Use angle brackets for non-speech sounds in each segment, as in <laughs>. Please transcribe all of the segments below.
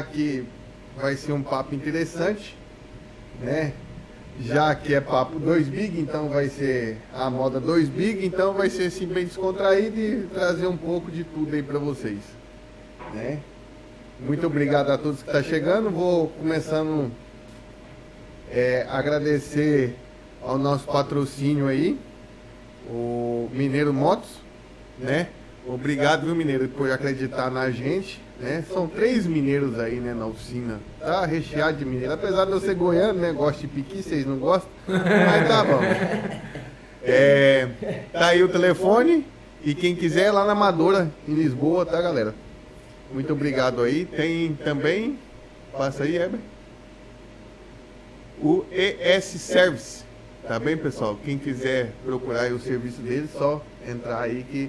que vai ser um papo interessante, né? Já que é papo 2 big, então vai ser a moda 2 big, então vai ser assim bem descontraído e trazer um pouco de tudo aí para vocês, né? Muito obrigado a todos que estão tá chegando. Vou começando é, agradecer ao nosso patrocínio aí, o Mineiro Motos, né? Obrigado, viu, Mineiro, por acreditar na gente. Né? São três mineiros aí, né, na oficina. Tá recheado de mineiro. Apesar de eu ser goiano, né? Gosto de piqui, vocês não gostam. Mas tá bom. É, tá aí o telefone. E quem quiser lá na Amadora, em Lisboa, tá, galera? Muito obrigado aí. Tem também. Passa aí, Heber. O ES Service. Tá bem, pessoal? Quem quiser procurar o serviço dele, só entrar aí que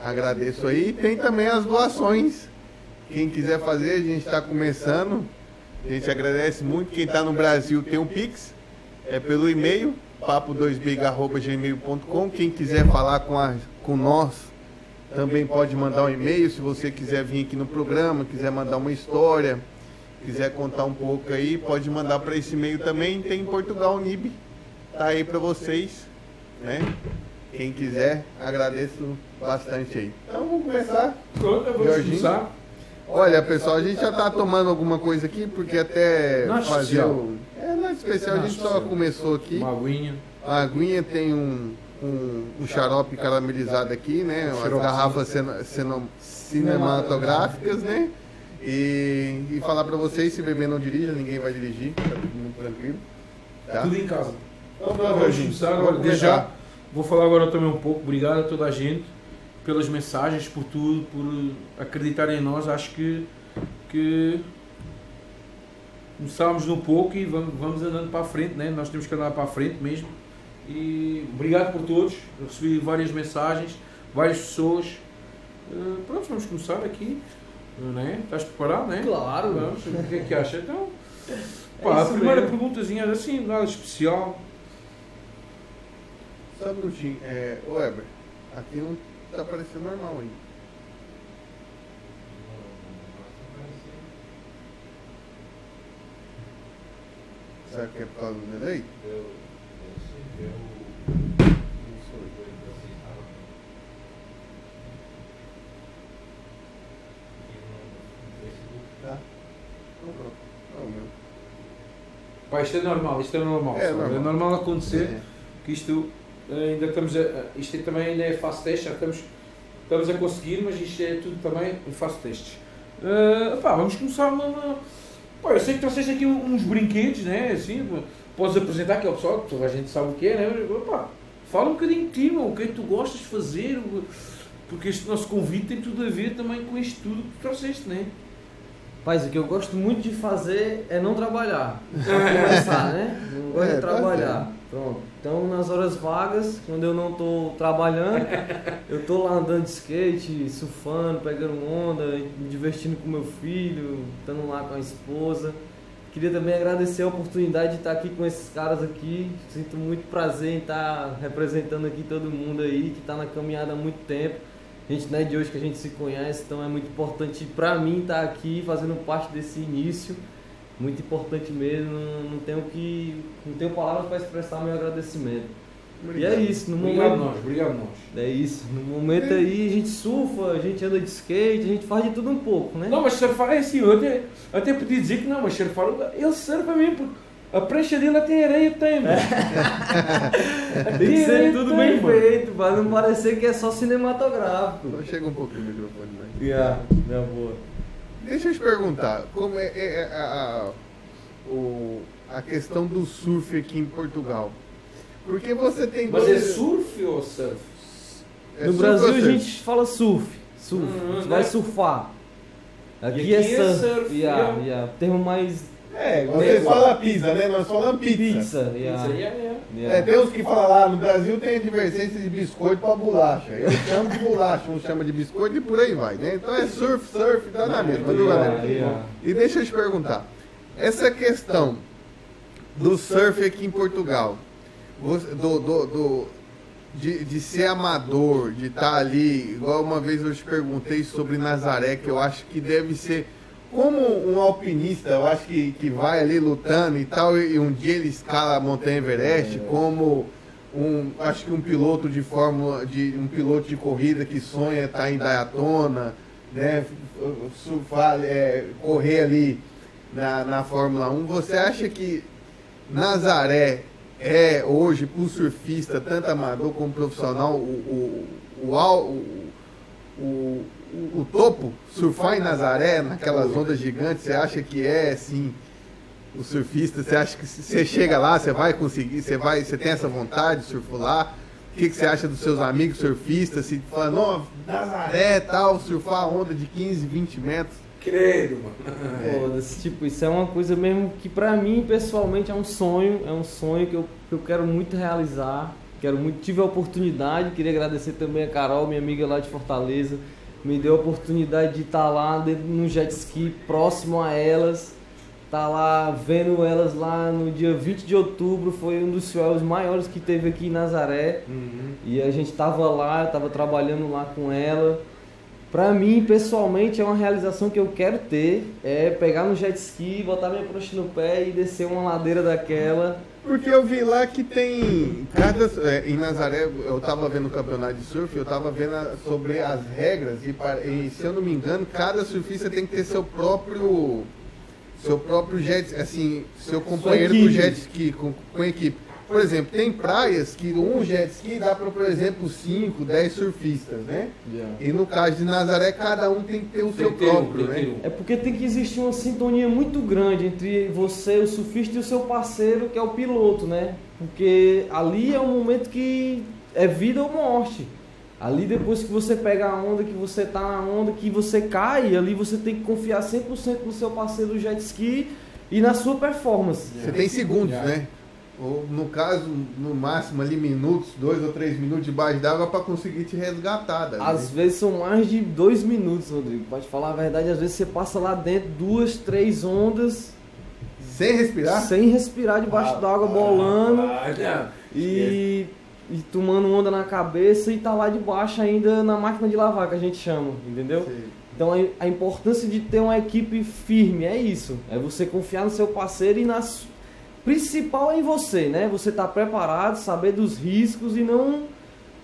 agradeço aí. Tem também as doações. Quem quiser fazer, a gente está começando. A gente agradece muito. Quem está no Brasil tem um Pix. É pelo e-mail, papo2big.gmail.com. Quem quiser falar com, a, com nós, também pode mandar um e-mail. Se você quiser vir aqui no programa, quiser mandar uma história, quiser contar um pouco aí, pode mandar para esse e-mail também. Tem em Portugal, NIB. Tá aí para vocês, né? Quem quiser, agradeço bastante aí. Então vamos começar. Pronto, vamos começar. Olha, pessoal, a gente já está tomando alguma coisa aqui, porque até fazer o... É, não é especial, a gente só começou aqui. Uma aguinha. A aguinha tem um, um, um xarope caramelizado aqui, né? As garrafas cinematográficas, né? E, e falar para vocês, se beber não dirija, ninguém vai dirigir, tá tudo muito tranquilo. Tá? Tudo em casa. Então, vamos começar agora, já. Vou falar agora também um pouco, obrigado a toda a gente pelas mensagens, por tudo, por acreditar em nós. Acho que, que começámos no pouco e vamos, vamos andando para a frente, né? Nós temos que andar para a frente mesmo. E obrigado por todos. Eu recebi várias mensagens, várias pessoas. Uh, pronto, vamos começar aqui. Né? Estás preparado, né? Claro. Vamos, o que é que acha? Então, pá, é a primeira perguntazinha assim, nada especial. Só um minutinho. É, Weber, aqui não tá parecendo normal aí. Será que é por causa do delay? Eu, eu sei, eu... Não sou eu. Tá. Então pronto. É o meu. Pá, isto é normal, isto é normal. É, normal. é normal acontecer é. que isto ainda estamos a, isto é também ainda é fase teste, já estamos, estamos a conseguir, mas isto é tudo também em fase testes. Uh, pá, vamos começar uma, uma... Pá, eu sei que trouxeste aqui uns brinquedos, né? Assim, podes apresentar aqui ao pessoal, toda a gente sabe o que é, né? Mas, pá, fala um bocadinho de ti, o que é que tu gostas de fazer, porque este nosso convite tem tudo a ver também com isto tudo que tu trouxeste, né? Paz, o que eu gosto muito de fazer é não trabalhar. Pra <laughs> começar, né? Não gosto é, de tá trabalhar. Pronto. Então, nas horas vagas, quando eu não estou trabalhando, <laughs> eu estou lá andando de skate, surfando, pegando onda, me divertindo com meu filho, estando lá com a esposa. Queria também agradecer a oportunidade de estar aqui com esses caras aqui. Sinto muito prazer em estar representando aqui todo mundo aí que está na caminhada há muito tempo. A gente não é de hoje que a gente se conhece, então é muito importante para mim estar aqui fazendo parte desse início muito importante mesmo. Não, tenho que. não tenho palavras para expressar meu agradecimento. Obrigado. E é isso, no obrigado momento. Nós, obrigado nós. É isso. No momento aí a gente surfa, a gente anda de skate, a gente faz de tudo um pouco, né? Não, mas surfar é assim, eu até, até podia dizer que não, mas surfar, ele surfa mesmo, porque a prancha dele até areia tem, mano. <laughs> tem que ser tudo bem feito, para não parecer que é só cinematográfico. Então chega um pouco o microfone, né? Yeah, é boa. Deixa eu te perguntar, como é, é, é a, a, o, a questão do surf aqui em Portugal? Porque você tem Mas é surf ou surf? É no surf Brasil a gente fala surf. Surf. Hum, vai né? surfar. Aqui, aqui é, é surf. É surf yeah, yeah. Termo mais é, você fala pizza, né? Nós falamos pizza. Pizza, yeah. pizza yeah, yeah. É, tem uns que falam lá, no Brasil tem a divergência de biscoito para bolacha. Eu chamo de bolacha, um chama de biscoito e por aí vai, né? Então é surf, surf, tá na mesma, yeah, E deixa eu te perguntar, essa questão do surf aqui em Portugal, do, do, do de, de ser amador, de estar tá ali, igual uma vez eu te perguntei sobre Nazaré, que eu acho que deve ser como um alpinista, eu acho que, que vai ali lutando e tal, e um dia ele escala a Montanha Everest, é. como um, acho que um piloto de fórmula, de um piloto de corrida que sonha estar tá em Daytona, né, surfar, é, correr ali na, na Fórmula 1, você acha que Nazaré é hoje para o surfista, tanto amador como profissional, o, o, o, o, o, topo? Surfar em Nazaré, naquelas ondas gigantes, você acha que é assim? O surfista, você acha que você chega lá, você vai conseguir, você vai, você tem essa vontade de surfar O que, que você acha dos seus amigos surfistas? Se falando, não, Nazaré tal, surfar onda de 15, 20 metros. Credo, mano. <laughs> É. tipo, isso é uma coisa mesmo que pra mim, pessoalmente, é um sonho. É um sonho que eu, que eu quero muito realizar. Quero muito, tive a oportunidade, queria agradecer também a Carol, minha amiga lá de Fortaleza, me deu a oportunidade de estar lá no jet ski, próximo a elas, estar tá lá vendo elas lá no dia 20 de outubro, foi um dos fios maiores que teve aqui em Nazaré, uhum. e a gente estava lá, estava trabalhando lá com ela, Pra mim, pessoalmente, é uma realização que eu quero ter, é pegar no jet ski, botar minha prancha no pé e descer uma ladeira daquela. Porque eu vi lá que tem cada é, em Nazaré, eu tava vendo o campeonato de surf, eu tava vendo sobre as regras e, e se eu não me engano, cada surfista tem que ter seu próprio seu próprio jet, assim, seu companheiro do jet ski com, com equipe. Por exemplo, tem praias que um jet ski dá para, por exemplo, 5, 10 surfistas, né? Yeah. E no caso de Nazaré, cada um tem que ter o tem seu próprio, um, né? É porque tem que existir uma sintonia muito grande entre você, o surfista, e o seu parceiro, que é o piloto, né? Porque ali é um momento que é vida ou morte. Ali depois que você pega a onda, que você tá na onda, que você cai, ali você tem que confiar 100% no seu parceiro do jet ski e na sua performance. Você tem segundos, né? Ou no caso, no máximo ali minutos, dois ou três minutos debaixo d'água para conseguir te resgatar. Daí. Às vezes são mais de dois minutos, Rodrigo. Pode falar a verdade, às vezes você passa lá dentro duas, três ondas. Sem respirar? Sem respirar debaixo ah, d'água, bolando. Ah, e, e tomando onda na cabeça e tá lá debaixo ainda na máquina de lavar, que a gente chama, entendeu? Sim. Então a importância de ter uma equipe firme é isso. É você confiar no seu parceiro e nas principal é em você, né? Você tá preparado, saber dos riscos e não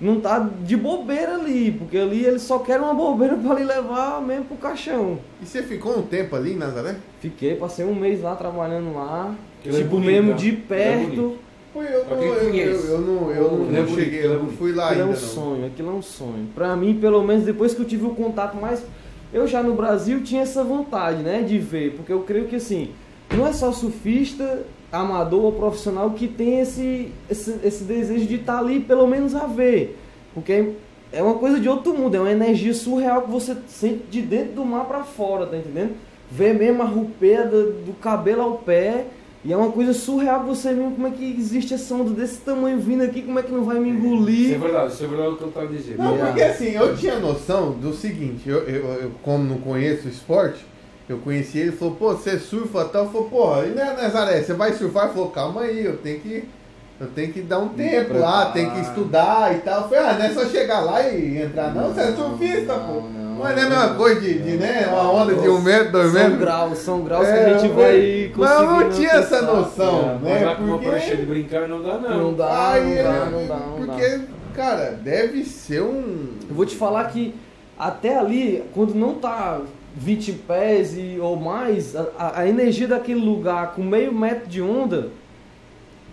não tá de bobeira ali, porque ali eles só querem uma bobeira <laughs> para lhe levar mesmo pro caixão. E você ficou um tempo ali em Nazaré? Fiquei, passei um mês lá trabalhando lá, é tipo é bonito, mesmo né? de perto. É eu, não, eu, eu, eu, não, eu não, não cheguei, eu não fui lá aquilo ainda. é um não. sonho, aquilo é um sonho. Pra mim, pelo menos depois que eu tive o contato mais. Eu já no Brasil tinha essa vontade, né, de ver, porque eu creio que assim, não é só surfista amador ou profissional que tem esse, esse, esse desejo de estar tá ali pelo menos a ver. Porque é uma coisa de outro mundo, é uma energia surreal que você sente de dentro do mar para fora, tá entendendo? Ver mesmo a rupeia do, do, cabelo ao pé. E é uma coisa surreal que você vê como é que existe essa onda desse tamanho vindo aqui, como é que não vai me engolir. Isso é verdade, isso é verdade o que ele está dizendo. Não, porque assim, eu tinha noção do seguinte, eu, eu, eu como não conheço o esporte, eu conheci ele, falou, pô, você surfa tal? Eu falei, pô, e né, Nazaré, você vai surfar? Ele falou, calma aí, eu tenho que. Eu tenho que dar um tempo lá, tenho que estudar e tal. Eu falei, ah, não é só chegar lá e entrar, não, você é surfista, pô. Mas não é a mesma coisa de, de né, uma onda de um metro, dois metros. São graus, são graus é, que a é, gente vai conseguir. Mas eu não tinha essa noção, é, né? Mas com uma prancha de brincar não dá, não. Não dá, aí, não, dá não dá, não Porque, cara, deve ser um. Eu vou te falar que até ali, quando não tá 20 pés e, ou mais, a, a, energia daquele lugar com meio metro de onda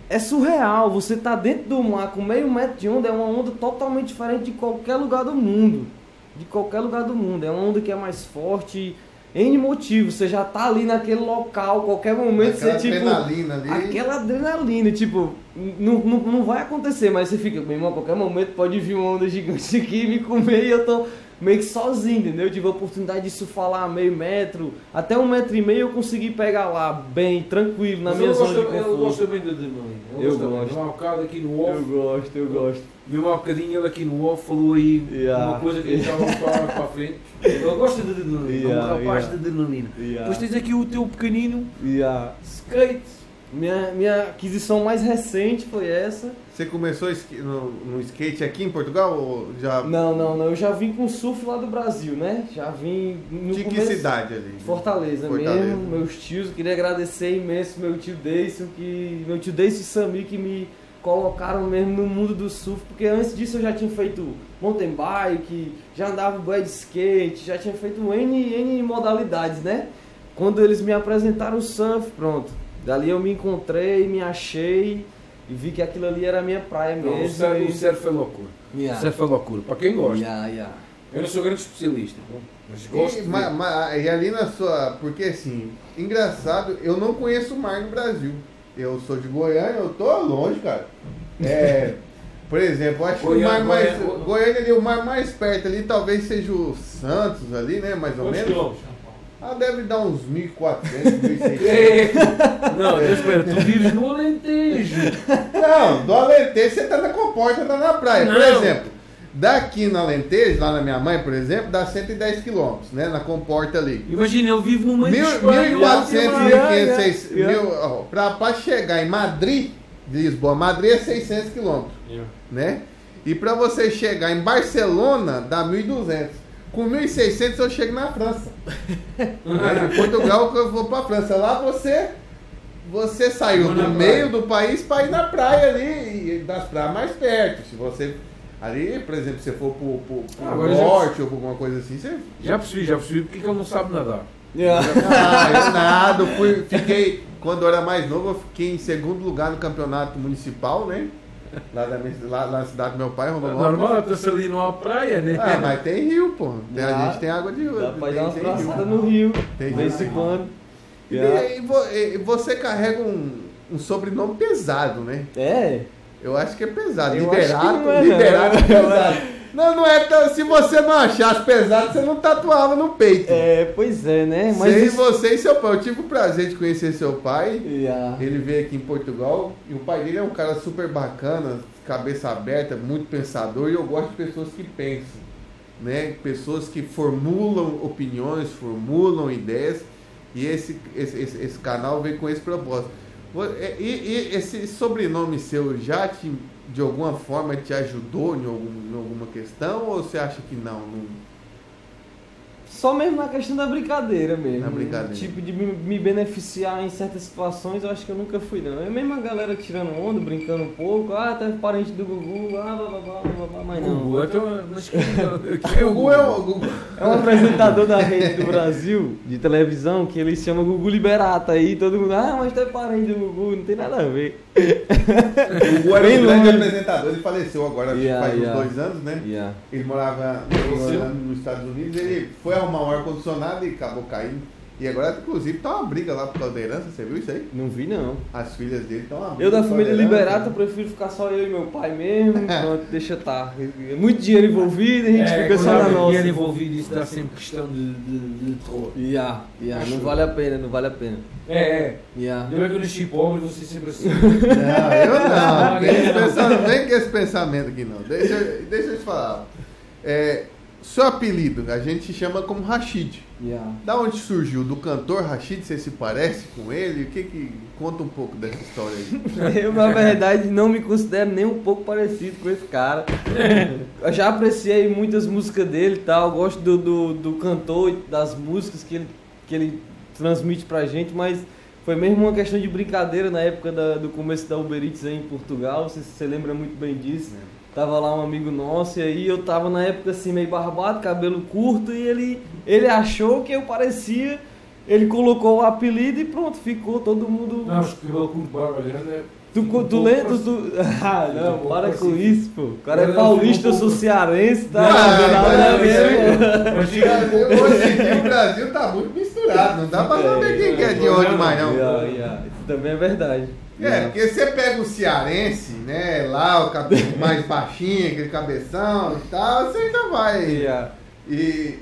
é surreal. Você tá dentro do mar com meio metro de onda, é uma onda totalmente diferente de qualquer lugar do mundo. De qualquer lugar do mundo. É uma onda que é mais forte. N motivos, você já tá ali naquele local, qualquer momento aquela você tipo. Adrenalina ali. Aquela adrenalina, tipo, não, não, não vai acontecer, mas você fica, meu irmão, a qualquer momento pode vir uma onda gigante <laughs> aqui e me comer e eu tô meio que sozinho, entendeu? Eu tive a oportunidade de lá meio metro, até um metro e meio eu consegui pegar lá, bem, tranquilo, na Mas minha zona de conforto. Eu gosto bem da adrenalina. Eu, eu gosto. Um bocado aqui no off. Eu gosto, eu gosto. Viu um bocadinho ele aqui no off, falou aí yeah. uma coisa que a gente já vamos falar <laughs> para a frente. Eu gosto de adrenalina, yeah, é um rapaz yeah. de adrenalina. Yeah. Depois tens aqui o teu pequenino yeah. skate Minha, minha aquisição mais recente foi essa. Você começou no, no, skate aqui em Portugal ou já? Não, não, não. Eu já vim com surf lá do Brasil, né? Já vim no De que cidade ali? Fortaleza, Fortaleza, mesmo. Meus tios, queria agradecer imenso meu tio Deison, que meu tio Deison e Sami que me colocaram mesmo no mundo do surf, porque antes disso eu já tinha feito mountain bike, já andava de skate, já tinha feito N, N modalidades, né? Quando eles me apresentaram o surf, pronto. Dali eu me encontrei, me achei e vi que aquilo ali era a minha praia mesmo. Não, o, surf, o surf é loucura. Yeah. O surf é loucura, para quem gosta. Yeah, yeah. Eu não sou grande especialista, mas gosto. E, mas, mas, e ali na sua. Porque assim, engraçado, eu não conheço o mar no Brasil. Eu sou de Goiânia, eu tô longe, cara. É, <laughs> por exemplo, acho Goiânia, que o mar mais. Goiânia, Goiânia ali, o mar mais perto ali talvez seja o Santos ali, né? Mais ou menos. Ah, deve dar uns 1.400, 1.600. <laughs> Não, é. espera, tu vives no Alentejo. Não, do Alentejo você tá na comporta, tá na praia. Não. Por exemplo, daqui no Alentejo, lá na minha mãe, por exemplo, dá 110 quilômetros, né? Na comporta ali. Imagina, eu vivo numa 1.400, 1.500, 1.000. Pra, pra chegar em Madrid, Lisboa, Madrid é 600 quilômetros, yeah. né? E pra você chegar em Barcelona, dá 1.200. Com 1.600 eu chego na França. em Portugal eu vou pra França. Lá você você saiu do meio do país para ir na praia ali, das praias mais perto. Se você ali, por exemplo, se você for pro, pro, pro ah, norte já... ou alguma coisa assim, você. Já percebi, já percebi porque eu não sabe nadar. Yeah. <laughs> Ah, eu nado, fui, fiquei. Quando eu era mais novo, eu fiquei em segundo lugar no campeonato municipal, né? Lá, da minha, lá, lá na cidade do meu pai, Rondonópolis. Normal, eu tô ali numa praia, né? Ah, mas tem rio, pô. Tem, a gente tem água de rio. Dá pra ir dar umas braçadas no rio. Tem vez em quando. E, e, você carrega um, um sobrenome pesado, né? É. Eu acho que é pesado. Eu liberado, é, <laughs> liberado é pesado. Não, não é tão. Se você não achasse pesado, você não tatuava no peito. É, pois é, né? Mas Sei isso... você e seu pai. Eu tive o prazer de conhecer seu pai. Yeah. Ele veio aqui em Portugal. E o pai dele é um cara super bacana, cabeça aberta, muito pensador. E eu gosto de pessoas que pensam. Né? Pessoas que formulam opiniões, formulam ideias. E esse, esse, esse, esse canal veio com esse propósito. É, e, e, esse sobrenome seu já te de alguma forma te ajudou em, algum, em alguma questão ou você acha que não? não... Só mesmo na questão da brincadeira mesmo. Na brincadeira. Tipo, de me, me, beneficiar em certas situações, eu acho que eu nunca fui, não. É mesmo a galera tirando onda, brincando um pouco, ah, tá parente do Gugu, ah, blá blá blá blá blá, mas não. Gugu, é que eu, o Gugu é o Gugu. É um apresentador da rede do Brasil, de televisão, que ele se chama Gugu Liberata aí, todo mundo, ah, mas tá parente do Gugu, não tem nada a ver. O Gugu era um grande apresentador, ele faleceu agora, yeah, faz yeah. uns dois anos, né? Yeah. Ele morava nos Estados Unidos, ele foi arrumar um ar-condicionado e acabou caindo. E agora, inclusive, tá uma briga lá por causa da herança, você viu isso aí? Não vi, não. As filhas dele estão uma Eu da família Liberata prefiro ficar só eu e meu pai mesmo, <laughs> pronto, deixa estar. Tá. É muito dinheiro envolvido, a gente é, fica só na nossa. dinheiro envolvido, isso dá sempre questão de, de, de terror. Yeah, yeah, não vale a pena, não vale a pena. É, é. Yeah. Eu que eu nasci pobre, você sempre assim. Não, eu não. não <laughs> vem com esse pensamento aqui não. Deixa, deixa eu te falar. É, seu apelido, a gente chama como Rashid. Yeah. Da onde surgiu? Do cantor Rashid? Você se parece com ele? O que que conta um pouco dessa história aí? <laughs> Eu, na verdade, não me considero nem um pouco parecido com esse cara. <laughs> Eu já apreciei muitas músicas dele e tal. Gosto do, do, do cantor, das músicas que ele, que ele transmite pra gente, mas foi mesmo uma questão de brincadeira na época da, do começo da Uber Eats aí em Portugal. Você, você lembra muito bem disso. É. Tava lá um amigo nosso e aí eu tava na época assim meio barbado, cabelo curto e ele, ele achou que eu parecia, ele colocou o apelido e pronto, ficou todo mundo. Não, acho que cabelo curto, barba grande é. Tu, tu, tu lembra? Tu... <laughs> Ah, não, para com isso, pô. O cara é paulista, eu sou cearense, tá? Não, Hoje em dia o Brasil tá muito misturado, não dá pra saber quem que é de onde mais não. Isso também é verdade. É, porque você pega o cearense, né? Lá, o cabelo <laughs> mais baixinho, aquele cabeção e tal, você ainda vai. Yeah. E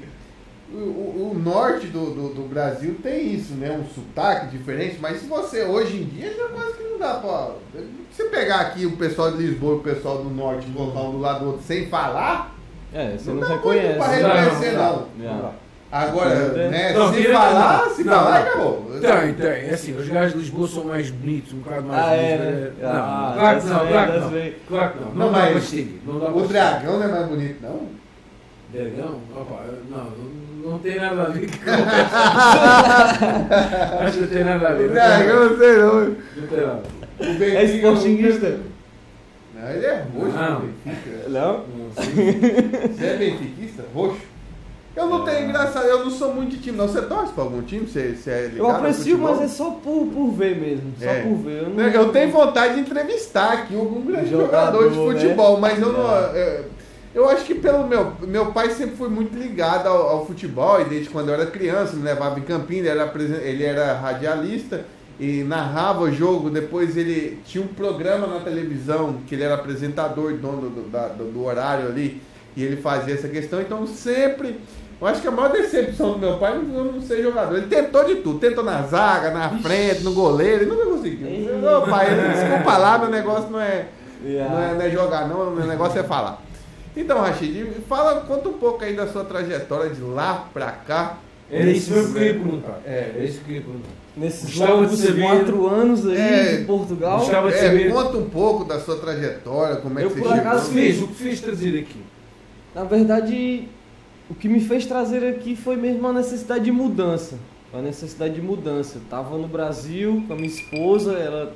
o, o, norte do, do, do, Brasil tem isso, né? Um sotaque diferente, mas se você hoje em dia já quase que não dá pra. Se você pegar aqui o pessoal de Lisboa e o pessoal do norte botar um do lado do outro sem falar, é, você não, não reconhece. Pra reconhecer, não. não. não. Agora, né, não, se falar, se não, falar, acabou. Tem, tem. É assim, os gajos de Lisboa são mais bonitos, um bocado mais ah, é, né? Não, ah, claro que não, claro que não. Claro que não. Não, não dá para O dragão não é mais bonito, não? Dragão? Opa, não, não tem nada a ver com Acho que não tem nada a ver. Dragão, não sei não. Não tem nada. É esportinguista? Não, ele é roxo, não. Benfica. Não? Você é benfiquista? Roxo? Eu não tenho engraçado, eu não sou muito de time, não. Você torce pra algum time? Você, você é ligado Eu aprecio, mas é só por, por ver mesmo. Só é. por ver. Eu, não... eu, tenho vontade de entrevistar aqui um grande jogador, jogador, de futebol, né? mas eu não. É. Eu, acho que pelo meu. Meu pai sempre foi muito ligado ao, ao, futebol, e desde quando eu era criança, me levava em Campinas, ele era, ele era radialista e narrava o jogo. Depois ele tinha um programa na televisão, que ele era apresentador, dono do, do, do horário ali, e ele fazia essa questão. Então sempre eu acho que a maior decepção do meu pai não, não ser jogador. Ele tentou de tudo. Tentou na zaga, na frente, no goleiro. Ele nunca conseguiu. Meu pai, desculpa lá, meu negócio não é, yeah. não é, não é jogar, não. Meu negócio é falar. Então, Rachid, fala, conta um pouco aí da sua trajetória de lá pra cá. É isso que eu queria perguntar. É, é isso que eu queria perguntar. Nesses quatro anos aí é, de Portugal. É. Conta um pouco da sua trajetória, como é eu, que você por chegou. acaso fiz, o que fez trazer aqui? Na verdade, o que me fez trazer aqui foi mesmo a necessidade de mudança. A necessidade de mudança. Eu tava no Brasil com a minha esposa, ela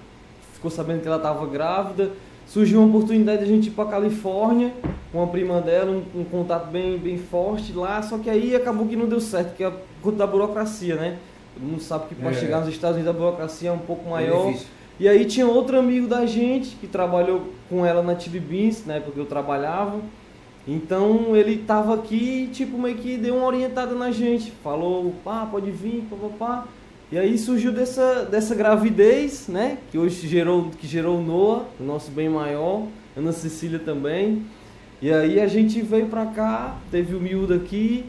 ficou sabendo que ela estava grávida. Surgiu uma oportunidade de a gente ir para Califórnia com a prima dela, um, um, contato bem, bem forte lá, só que aí acabou que não deu certo, porque é por conta da burocracia, né? Todo mundo sabe que para é. chegar nos Estados Unidos a burocracia é um pouco maior. É e aí tinha outro amigo da gente que trabalhou com ela na TV Beans, na época que eu trabalhava. Então ele tava aqui, tipo, meio que deu uma orientada na gente. Falou, pá, pode vir, papapá. E aí surgiu dessa, dessa gravidez, né? Que hoje gerou, que gerou Noah, o nosso bem maior, Ana Cecília também. E aí a gente veio pra cá, teve o miúdo aqui.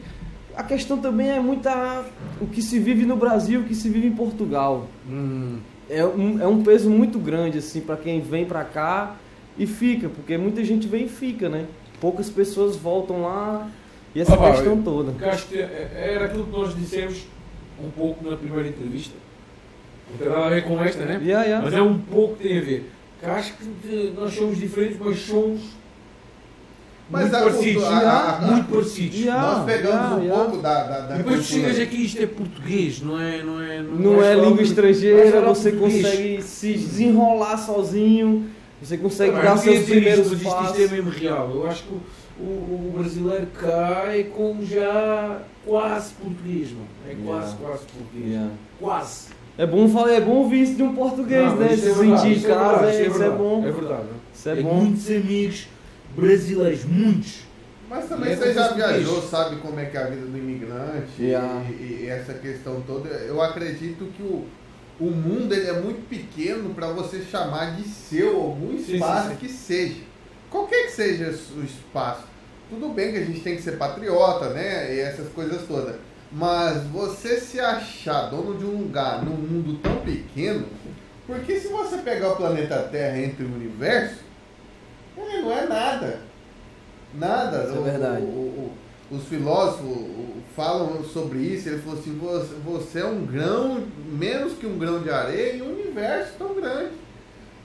A questão também é muita. o que se vive no Brasil, o que se vive em Portugal. Hum. É, um, é um peso muito grande, assim, para quem vem pra cá e fica, porque muita gente vem e fica, né? Poucas pessoas voltam lá e essa ah, questão toda. Eu acho que é, era aquilo que nós dissemos um pouco na primeira entrevista. Não tem nada a ver com esta, né? Yeah, yeah. Mas é um pouco que tem a ver. Eu acho que nós somos diferentes, mas somos mas muito parecidos. A, muito parecidos. Nós pegamos um pouco da, da, da Depois tu chegas aqui, isto é português, não é? Não é, não, não é, é língua estrangeira, você português. consegue se desenrolar sozinho você consegue dar seus primeiros isto, passos. Isto é mesmo real. Eu acho que o, o, o brasileiro cai como já quase português, mano. É quase, yeah. quase português. Yeah. Quase. É bom, falar, é bom ouvir isso de um português, não, né? Se é sentir em casa, é, isso é, bom. É verdade. Isso é, é bom. Muitos amigos brasileiros, muitos. Mas também é você já viajou, sabe como é que é a vida do imigrante yeah. e, e, essa questão toda. Eu acredito que o, o mundo ele é muito pequeno para você chamar de seu algum espaço sim, sim, sim. que seja. Qualquer que seja o espaço. Tudo bem que a gente tem que ser patriota, né? E essas coisas todas. Mas você se achar dono de um lugar num mundo tão pequeno, porque se você pegar o planeta Terra entre o universo, ele não é nada. Nada. Isso é verdade. O, o, os filósofos falam sobre isso, ele falou assim, você, é um grão, menos que um grão de areia em um universo tão grande.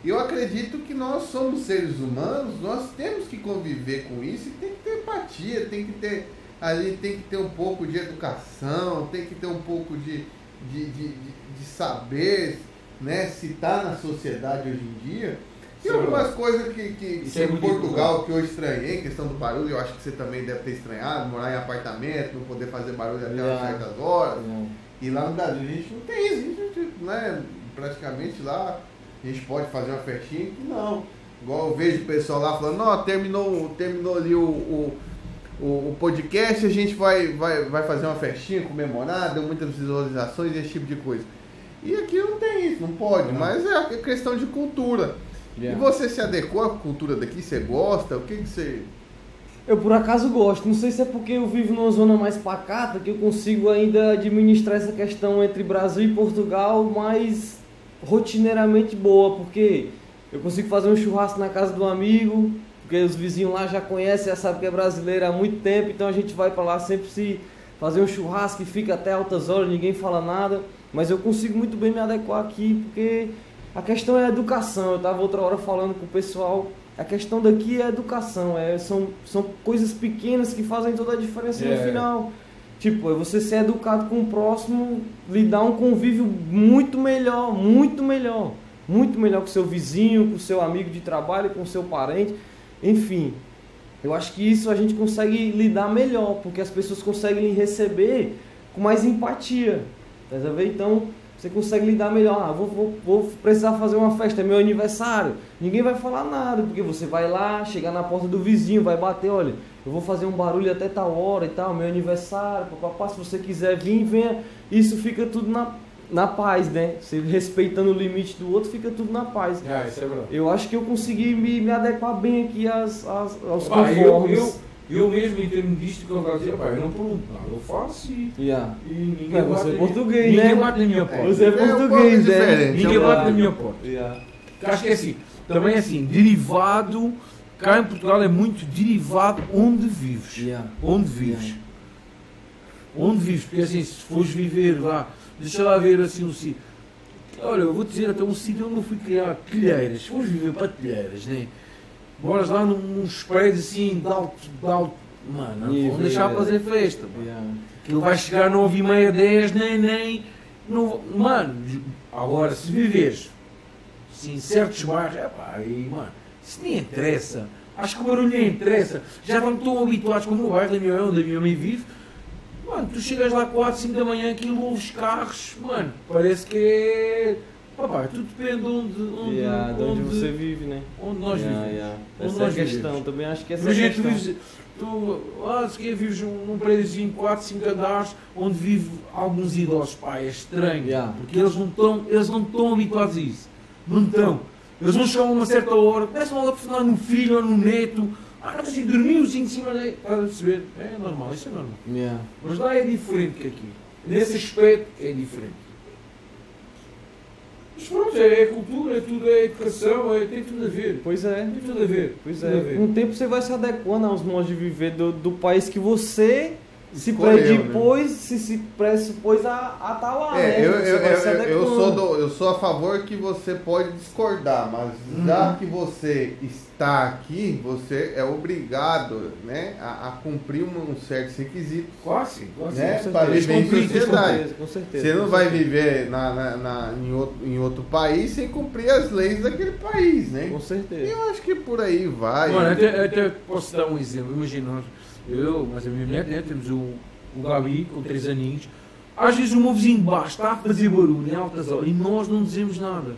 E eu acredito que nós somos seres humanos, nós temos que conviver com isso e tem que ter empatia, tem que ter ali tem que ter um pouco de educação, tem que ter um pouco de, de, de, de, de saber né, se está na sociedade hoje em dia e algumas coisas que, que, que é em Portugal que eu estranhei, questão do barulho, eu acho que você também deve ter estranhado, morar em apartamento, não poder fazer barulho até yeah. certas horas. Yeah. E lá no Brasil a gente não tem isso, a gente, né, praticamente lá a gente pode fazer uma festinha que não. Igual eu vejo o pessoal lá falando, não, terminou, terminou ali o, o, o, o podcast, a gente vai, vai, vai fazer uma festinha, comemorar, deu muitas visualizações, esse tipo de coisa. E aqui não tem isso, não pode, não. mas é questão de cultura. Yeah. E você se adequou à cultura daqui? Você gosta? O que, que você. Eu por acaso gosto. Não sei se é porque eu vivo numa zona mais pacata que eu consigo ainda administrar essa questão entre Brasil e Portugal mais rotineiramente boa, porque eu consigo fazer um churrasco na casa do amigo, porque os vizinhos lá já conhecem, já sabem que é brasileiro há muito tempo, então a gente vai para lá sempre se fazer um churrasco e fica até altas horas, ninguém fala nada, mas eu consigo muito bem me adequar aqui, porque a questão é a educação. Eu estava outra hora falando com o pessoal, a questão daqui é a educação, é, são, são coisas pequenas que fazem toda a diferença é. no final. Tipo, é você ser educado com o próximo, lhe dar um convívio muito melhor, muito melhor. Muito melhor com seu vizinho, com seu amigo de trabalho, com seu parente. Enfim, eu acho que isso a gente consegue lidar melhor, porque as pessoas conseguem lhe receber com mais empatia. Tá vendo? Então, você consegue lidar melhor. Ah, vou, vou, vou, precisar fazer uma festa, é meu aniversário. Ninguém vai falar nada, porque você vai lá, chegar na porta do vizinho, vai bater, olha, eu vou fazer um barulho até tal hora e tal, meu aniversário, papapá, se você quiser vir, venha. Isso fica tudo na, na paz, né? Você respeitando o limite do outro, fica tudo na paz. É, isso é verdade. Eu acho que eu consegui me, me adequar bem aqui às, às, aos Pá, conformes. Eu, eu eu mesmo, em termos disto, que eu estava a dizer, eu não pergunto nada, eu faço e, yeah. e ninguém é, você bate, é português, ninguém né? bate na minha porta. Você é, é português, né? Ninguém bate na minha porta. Yeah. Acho que é assim, também é assim, derivado, cá em Portugal é muito derivado onde vives. Yeah. Onde vives. Yeah. Onde vives, porque assim, se fores viver lá, deixa lá ver assim um sítio. Olha, eu vou dizer até um sítio onde eu fui criar telheiras. Se fores viver para telheiras, né? Moras lá num prédios assim de alto, de alto. Mano, não vão deixar fazer festa. Yeah. Aquilo vai chegar 9 e meia, 10, nem, nem. Não, mano, agora se viveres assim, em certos bairros, é pá, aí, mano, isso nem interessa. Acho que o barulho nem interessa. Já estão tão habituados como o bairro da minha mãe, onde a minha mãe vive. Mano, tu chegas lá 4, 5 da manhã, aquilo ouves carros, mano, parece que é Papai, tudo depende de onde, onde, yeah, de onde, onde, você vive, né? Onde nós yeah, vivemos. Yeah. Onde essa nós é a questão, vivemos. também acho que essa Imagina, é a questão. tu vives, tu, ah, se quer, vives num prédiozinho 4, 5 andares, onde vive alguns idosos, pá, é estranho, yeah. porque eles não estão, eles não estão habituados a isso. Não estão. Eles vão chegar a uma certa hora, começam logo a falar no filho ou no neto, ah, não assim, dormiu assim em cima daí. Estás a perceber? É normal, isso é normal. Yeah. Mas lá é diferente que aqui. Nesse aspecto é diferente. Mas pronto, é, é cultura, é tudo, é educação, é, tem tudo a ver. Pois é. Tem tudo a ver. Pois é. Com o tempo você vai se adequando aos modos de viver do, do país que você se predipôs, né? se, se pressupôs a estar tá lá, é, né? Eu, eu, eu, eu, sou do, eu sou a favor que você pode discordar, mas uhum. já que você está aqui, você é obrigado né, a, a cumprir um, um certo requisito. Quase, quase. Né, para viver em sociedade. Com certeza, você não vai viver na, na, na, em, outro, em outro país sem cumprir as leis daquele país, né? Com certeza. Eu acho que por aí vai. Mano, até, até posso dar um exemplo. Imagina, eu, mas a minha mulher, né, temos o, o Gabi com 3 aninhos. Às vezes o meu vizinho de baixo está a fazer barulho em altas horas e nós não dizemos nada.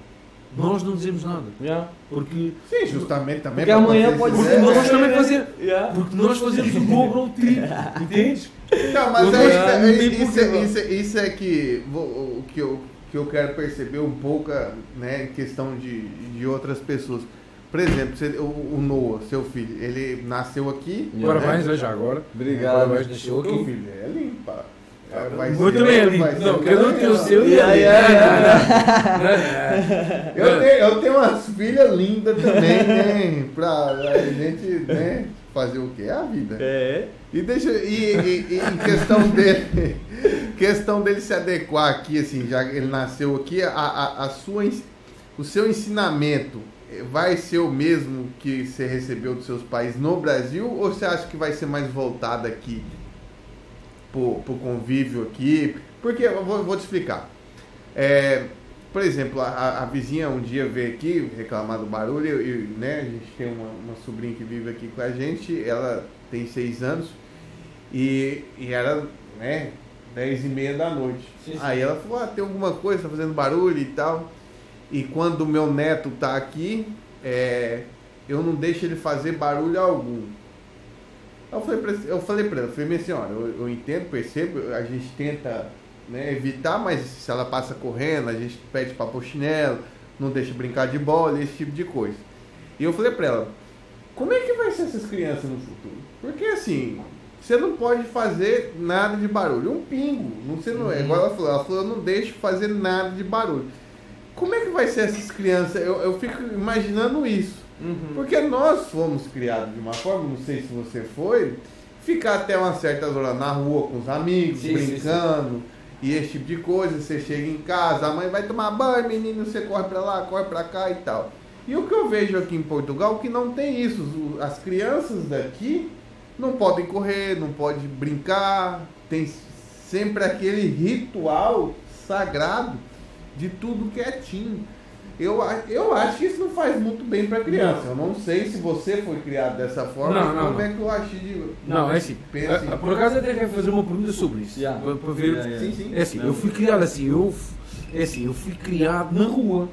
Nós não dizemos nada. Yeah. Porque. Sim, justamente também. Porque amanhã pode ser. Porque nós também fazemos. Yeah. Porque nós fazemos o dobro ou o triplo. <laughs> Entendes? Não, mas é, é, isso, é, isso, é, isso é que, o que, eu, que eu quero perceber um pouco né, em questão de, de outras pessoas. Por exemplo, você, o, o, Noah, seu filho, ele nasceu aqui. Parabéns, né? já agora. Obrigado. Parabéns, nasceu aqui. O filho é limpa. Vai Muito bem, vai não, porque eu não tenho o seu e aí. Eu tenho, eu tenho umas filhas lindas também, né? Pra a gente, né? Fazer o que? É a vida. É. E deixa. E, e, e em questão dele. questão dele se adequar aqui, assim, já ele nasceu aqui, a, a, a sua, o seu ensinamento vai ser o mesmo que você recebeu dos seus pais no Brasil ou você acha que vai ser mais voltado aqui pro, pro convívio aqui? Porque eu vou, vou te explicar. É, por exemplo, a, a, vizinha um dia veio aqui reclamar do barulho e né, a gente tem uma, uma, sobrinha que vive aqui com a gente, ela tem seis anos e, e era né, dez e meia da noite. Sim, sim. Aí ela falou, ah, tem alguma coisa, tá fazendo barulho e tal. E quando o meu neto tá aqui, é, eu não deixo ele fazer barulho algum. Eu falei pra, eu falei pra ela, falei, minha senhora, eu, eu entendo, percebo, a gente tenta né, evitar, mas se ela passa correndo, a gente pede pra pôr chinelo, não deixa brincar de bola, esse tipo de coisa. E eu falei pra ela, como é que vai ser essas crianças no futuro? Porque assim, você não pode fazer nada de barulho. Um pingo, não sei, não é. Igual ela falou, ela falou, eu não deixo fazer nada de barulho. Como é que vai ser essas crianças? Eu, eu fico imaginando isso. Uhum. Porque nós fomos criados de uma forma, não sei se você foi, ficar até uma certa hora na rua com os amigos, sim, brincando. Sim, sim. E esse tipo de coisa, você chega em casa, a mãe vai tomar banho, menino, você corre pra lá, corre pra cá e tal. E o que eu vejo aqui em Portugal que não tem isso. As crianças daqui não podem correr, não podem brincar, tem sempre aquele ritual sagrado de tudo quietinho. Eu, eu acho que isso não faz muito bem para criança. Eu não sei se você foi criado dessa forma, não, não, como não. é que eu acho de. Não, é assim. Pensa é, por acaso até quero fazer uma pergunta sobre isso. Yeah. Para, ver. Yeah, yeah. Sim, sim. É assim, eu fui criado assim, eu, é assim, eu fui criado na rua.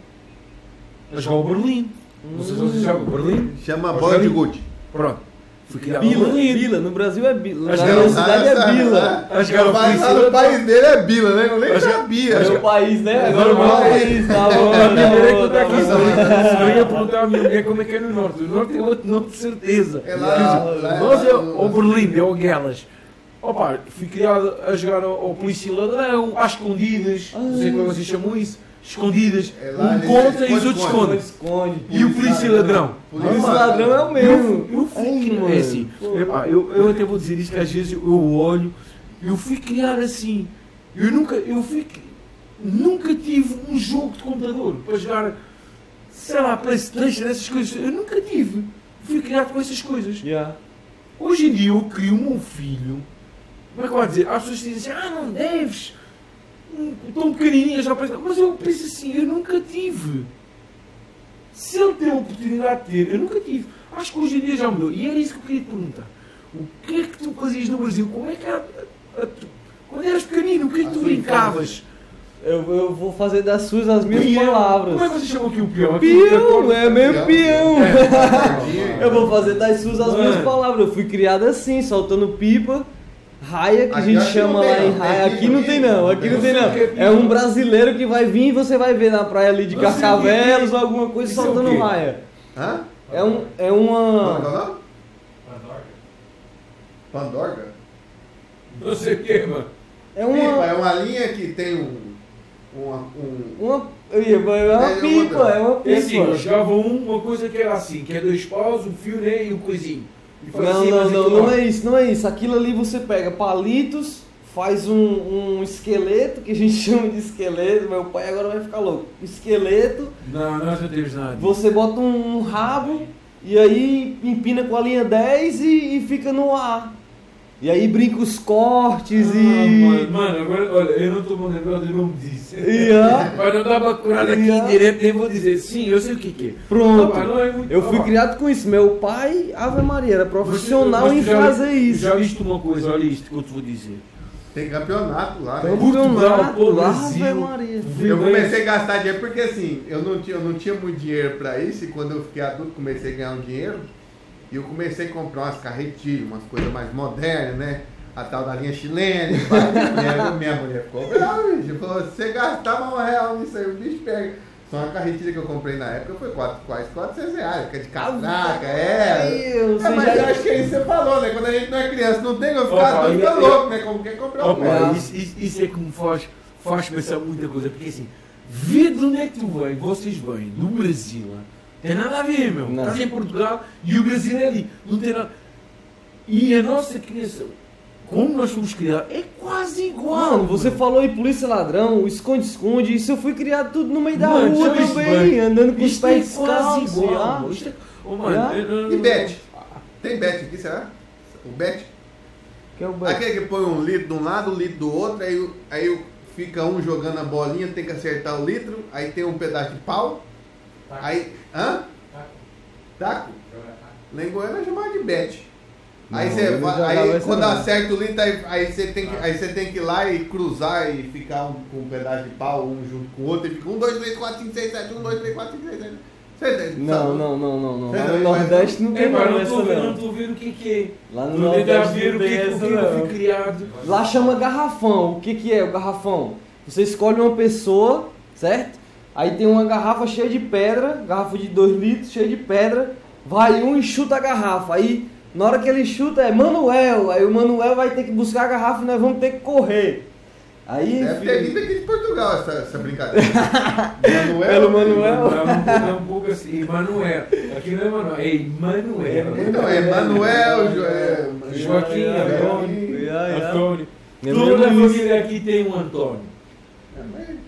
A jogar o Berlim. Não sei se vocês jogam Berlim. Chama bola de gude. Pronto. Fui criado Bila, Bila, no Brasil é Bila. Na minha cidade é Bila. Acho que o país dele é Bila, né? Eu nem sabia. É o país, né? Agora o país, tá bom. A primeira que tá aqui. Eu ia perguntar a minha mulher como é que é no norte. O norte é outro nome de certeza. É lá. Nós é o Berlim, é o Guelas. Opa, fui criado a jogar ao polícia ladrão, às escondidas, não sei como vocês chamam isso escondidas. É lá, um conta e os outros escondem. Esconde, e o polícia ladrão. Polícia ladrão é o mesmo. Eu, eu fui, é assim, eu, eu até vou dizer isto que às vezes eu olho, eu fui criar assim. Eu nunca, eu fui, nunca tive um jogo de computador para jogar, sei lá, Playstation, essas coisas. Eu nunca tive. Fui criado com essas coisas. Yeah. Hoje em dia eu crio um filho. Como é que eu vou dizer? As pessoas dizem assim, ah, não deves tão pequenininha já mas eu penso assim, eu nunca tive. Se ele tem a oportunidade de ter, eu nunca tive. Acho que hoje em dia já mudou. E era isso que eu queria te perguntar. O que é que tu fazias no Brasil? Como é que era. Quando eras pequenino, o que é que tu brincavas? Eu, eu vou fazer das suas as minhas pião. palavras. Como é que você chama aqui o peão? Peão, é meio peão. É. <laughs> eu vou fazer das suas as minhas palavras. Eu fui criado assim, soltando pipa raia que aqui a gente chama lá em raia. Aqui não tem não, aqui não tem não. É um brasileiro que vai vir e você vai ver na praia ali de Carcavelos ou alguma coisa soltando raia. Hã? É, um, é uma. Pandorga. Pandorga? Não sei o que, mano. É uma... é uma linha que tem um. Uma. Um... uma é uma é pipa, é uma pipa. Assim, eu jogava uma coisa que era assim, que é dois paus, um fio né, e um coisinho. Não, não, não, não é isso, não é isso. Aquilo ali você pega palitos, faz um, um esqueleto, que a gente <laughs> chama de esqueleto, meu pai agora vai ficar louco. Esqueleto. Não, não temos nada. Você bota um rabo e aí empina com a linha 10 e, e fica no ar. E aí brinca os cortes ah, e. Mano, mano, agora, olha, eu não tô lembrando o nome disso. Yeah. Mas não dá pra curar aqui yeah. direto, nem vou dizer. Sim, eu sei o que, que é. Pronto. Não, não é muito... Eu fui criado com isso. Meu pai, Ave Maria, era profissional você, em fazer isso. Já viste uma coisa, olha isto que eu te vou dizer. Tem campeonato lá, né? Campeonato lá, Ave Maria. Eu comecei a gastar dinheiro porque assim, eu não tinha, eu não tinha muito dinheiro pra isso e quando eu fiquei adulto comecei a ganhar um dinheiro. E eu comecei a comprar umas carretilhas, umas coisas mais modernas, né? A tal da linha chilena, minha, <laughs> minha mulher ficou brava, bicho. Falou, você gastava um real nisso aí, o bicho pega. Só uma carretilha que eu comprei na época foi quatro, quase 400 reais, que é de catraca, é. Deus, é, mas já... eu acho que é isso que você falou, né? Quando a gente não é criança, não tem como ficar, fica eu, louco, né? Como quer comprar um oh, isso, isso, isso é como faz, faz pensar muita coisa, porque assim, de onde é que tu vem, vocês vêm, do Brasil, tem nada a ver, meu. Não. Estás em Portugal e o Brasil é ali. Não tem nada. E a nossa criação, como nós fomos criados, é quase igual. Mano, você falou em polícia ladrão, esconde-esconde, isso eu fui criado tudo no meio da mano, rua também, andando com os pés é quase igual. Isto é... oh, mano, E Bet? Tem Bet aqui, será? O Bet? Que é o Bet? Aquele que põe um litro de um lado, um litro do outro, aí, aí fica um jogando a bolinha, tem que acertar o litro, aí tem um pedaço de pau. Aí Hã? Taco? Lá em Goiânia chamava de bet. Aí, você, aí quando acerta o litro, aí, aí, você tem que, aí você tem que ir lá e cruzar e ficar um, com um pedaço de pau, um junto com o outro, e fica 1, 2, 3, 4, 5, 6, 7, 1, 2, 3, 4, 5, 6, 7. Você, não, não, não, não, não. Lá no Nordeste não tem é, não essa não. não tô vendo o que que é. Lá no Nordeste não tem essa não. criado. Lá chama garrafão. O que que é o garrafão? Você escolhe uma pessoa, certo? Aí tem uma garrafa cheia de pedra, garrafa de 2 litros, cheia de pedra. Vai um e chuta a garrafa. Aí, na hora que ele chuta, é Manuel. Aí o Manuel vai ter que buscar a garrafa e nós vamos ter que correr. Aí, Deve ter vindo aqui de Portugal essa, essa brincadeira. Manuel, <laughs> Pelo Manuel. Assim, Emanuel. Aqui não é Emanuel, é Emanuel. Então, é Emanuel, é, Joaquim, Antônio. Antônio. Toda a família aqui tem um Antônio.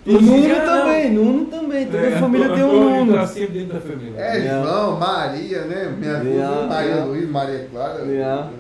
E Nuno também, Nuno também. Toda a família tem um Nuno. Tá sempre dentro da família. É João, Maria, né? Minha yeah, Maria yeah. Luiz, Maria Clara. Yeah.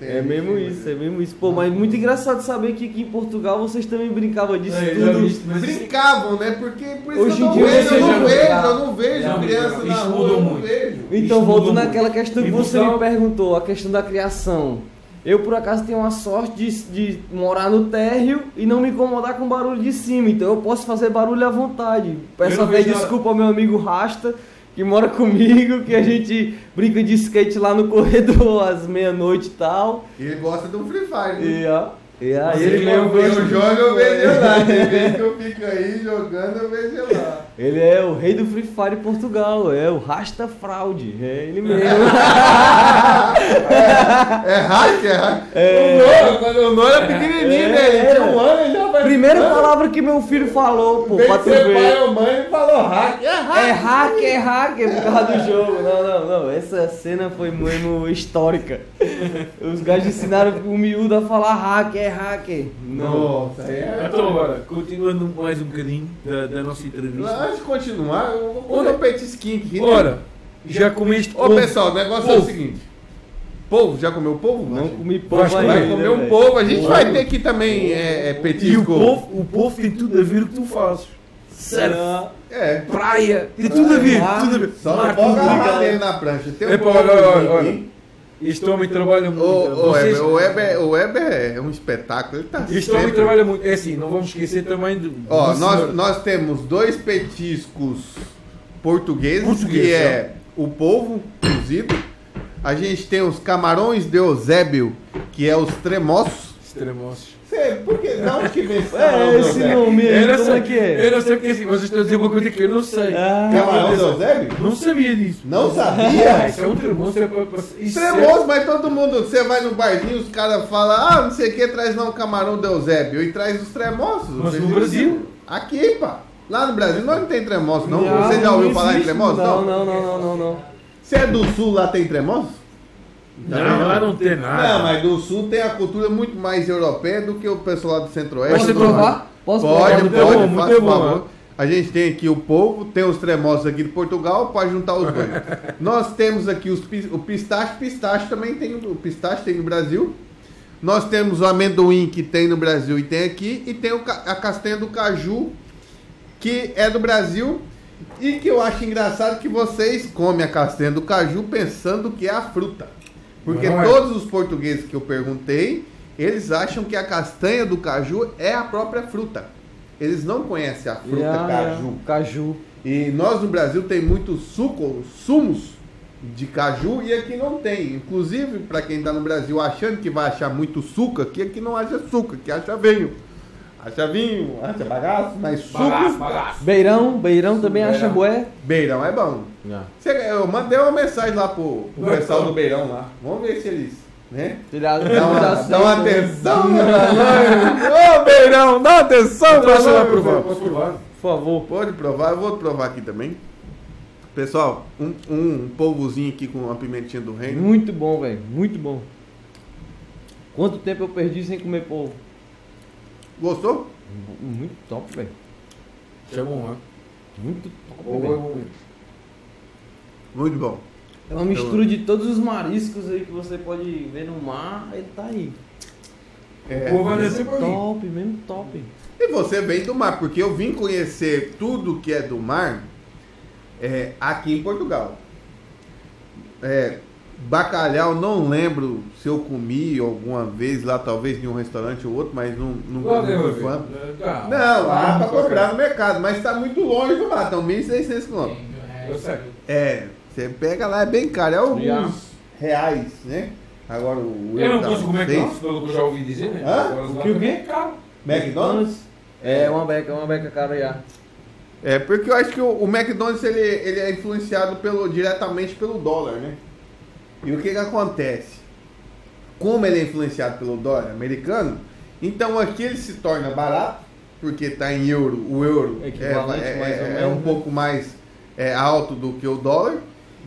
É mesmo isso, é mesmo isso. Pô, mas muito engraçado saber que aqui em Portugal vocês também brincavam disso é, tudo. Brincavam, né? Porque por isso Hoje em dia vejo, eu não vejo, eu não vejo é, criança na rua, eu não vejo. Então, volto naquela questão que você me perguntou, a questão da criação. Eu, por acaso, tenho a sorte de, de morar no térreo e não me incomodar com barulho de cima. Então, eu posso fazer barulho à vontade. Peço até desculpa ao meu amigo Rasta, que mora <laughs> comigo, que a gente brinca de skate lá no corredor <laughs> às meia-noite e tal. E ele gosta do Free Fire, né? E, ó, e aí ele mesmo eu jogo, eu vejo lá. Tem <laughs> vez que eu fico aí jogando, eu vejo lá. Ele é o rei do Free Fire Portugal, é o Rasta Fraude, é ele <laughs> mesmo. é, é hack, é hack. É. O quando o Noah era pequenininho, é, né? Ele tinha um ano, ele já vai... Primeira palavra que meu filho falou, pô, pra tu ver. pai ou mãe falou hack, é hack. É hack, é hack, é por causa do jogo. Não, não, não, essa cena foi mesmo histórica. Os gajos ensinaram o miúdo a falar hack, é hacker. Não. Nossa, é. Então, agora, continuando mais um bocadinho da, da nossa entrevista. Antes de continuar, eu vou comer um petisquinho aqui. Né? Ora, já comeste. Ô, pessoal, o negócio é o seguinte. Povo, já comeu povo? Não comi povo Vai, vai comer um povo. A gente vai ter aqui também é, é, petisco. E o povo, o povo tem tudo a ver com o que tu fazes. Surf, é. praia, tem tudo a ver, tudo a ver. Só não pode agarrar dele na prancha. Tem um é, olha, olha, olha. Homem trabalha muito. O, Vocês... o, Weber, o Weber é um espetáculo. Ele tá este sempre... trabalha muito. É assim, não vamos esquecer também do. Ó, do nós, nós temos dois petiscos portugueses, Português, que é o polvo cozido. A gente tem os camarões de Eusébio, que é os tremoços. Os tremoços. Sei, por que? Não, que vem É, esse nome aí, como sei, é que é? Eu não sei porque assim, vocês estão dizendo uma coisa que eu não sei. Ah, Camarão do Eusébio? Não sabia disso. Não sabia? isso é um tremoço. É pra, pra, tremoço, é... mas todo mundo, você vai no barzinho, os caras falam, ah, não sei o que, traz não camarão do Eusébio. E traz os tremoços. Mas no Brasil? Aqui, pá. Lá no Brasil não tem tremoço, não. você já ouviu não falar em tremoço? Não, não, não, não, não, não. Você é do sul, lá tem tremoço? Não, lá não tem nada. Não, mas do sul tem a cultura muito mais europeia do que o pessoal do centro-oeste. Posso provar? Posso pode, provar? Pode, pode, por favor. A gente tem aqui o povo, tem os tremosos aqui de Portugal, pode juntar os dois. <laughs> Nós temos aqui os, o pistache, pistache também tem, o pistache tem no Brasil. Nós temos o amendoim que tem no Brasil e tem aqui, e tem o, a castanha do caju, que é do Brasil, e que eu acho engraçado que vocês comem a castanha do caju pensando que é a fruta. Porque é. todos os portugueses que eu perguntei, eles acham que a castanha do caju é a própria fruta. Eles não conhecem a fruta yeah, caju. Yeah, caju. E nós no Brasil tem muitos sucos, sumos de caju e aqui não tem. Inclusive, para quem está no Brasil achando que vai achar muito suco aqui, aqui não acha suco, aqui acha vinho. Acha vinho, acha bagaço, mas suco. Bagaço, bagaço. Beirão, beirão também beirão. acha bué. Beirão é bom. Yeah. eu mandei uma mensagem lá pro, pro pessoal do Beirão lá. Vamos ver se eles. Né? Dá, uma, dá uma atenção Ô Beirão, dá atenção pra nós. provar. Posso provar? Por favor. Pode provar, eu vou provar aqui também. Pessoal, um, um polvozinho aqui com uma pimentinha do reino. Muito bom, velho. Muito bom. Quanto tempo eu perdi sem comer polvo? Gostou? Muito top, velho. Isso é bom, né? Muito top, oh, Muito bom. É uma mistura de todos os mariscos aí que você pode ver no mar, ele tá aí. É, o povo vai descer por Top, mesmo top. E você vem do mar, porque eu vim conhecer tudo que é do mar é, aqui em Portugal. É, Bacalhau, não lembro se eu comi alguma vez lá, talvez em um restaurante ou outro, mas não, não, não fui fã. Não, lá para comprar no mercado, mas está muito longe do mar, estão 1.600 quilômetros. É, você pega lá, é bem caro, é alguns reais, né? Agora o. Eu não consigo comer McDonald's, pelo que eu já ouvi dizer, né? Hã? O que o quê? É caro. McDonald's? É uma beca, uma beca cara já. É, porque eu acho que o, o McDonald's ele, ele é influenciado pelo, diretamente pelo dólar, né? E o que, que acontece? Como ele é influenciado pelo dólar americano, então aqui ele se torna barato, porque está em euro, o euro é, é, é, é um pouco mais é alto do que o dólar.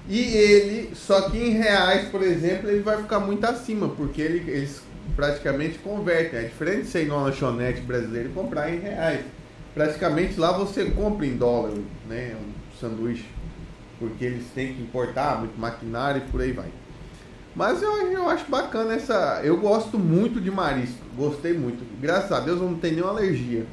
E ele, só que em reais, por exemplo, ele vai ficar muito acima, porque ele, eles praticamente convertem. É diferente de você ir numa lanchonete brasileira e comprar em reais. Praticamente lá você compra em dólar, né? Um sanduíche. Porque eles têm que importar muito maquinário e por aí vai. Mas eu, eu acho bacana essa. Eu gosto muito de marisco. Gostei muito. Graças a Deus eu não tenho nenhuma alergia.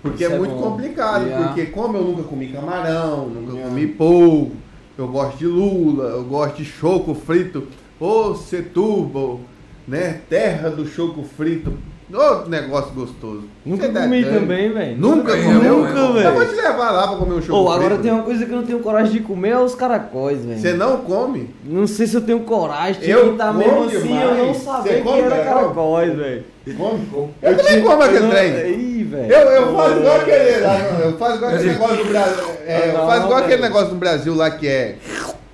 Porque Isso é, é muito complicado. Yeah. Porque como eu nunca comi camarão, nunca yeah. comi polvo, eu gosto de lula, eu gosto de choco frito. Ô, Setúbal, né? Terra do choco frito. Outro negócio gostoso. Nunca Cê comi também, velho. Nunca comeu? Nunca, velho. Eu vou te levar lá pra comer um choco oh, agora tem uma coisa que eu não tenho coragem de comer, é os caracóis, velho. Você não come? Não sei se eu tenho coragem. de eu tá mesmo assim, demais. eu não sabia que era caracóis, velho. Come, come. Eu, eu também como aquele trem. Ih, velho. Eu, eu faço igual aquele... Eu faço igual aquele negócio do Brasil... É, eu faço igual aquele negócio do Brasil lá que é...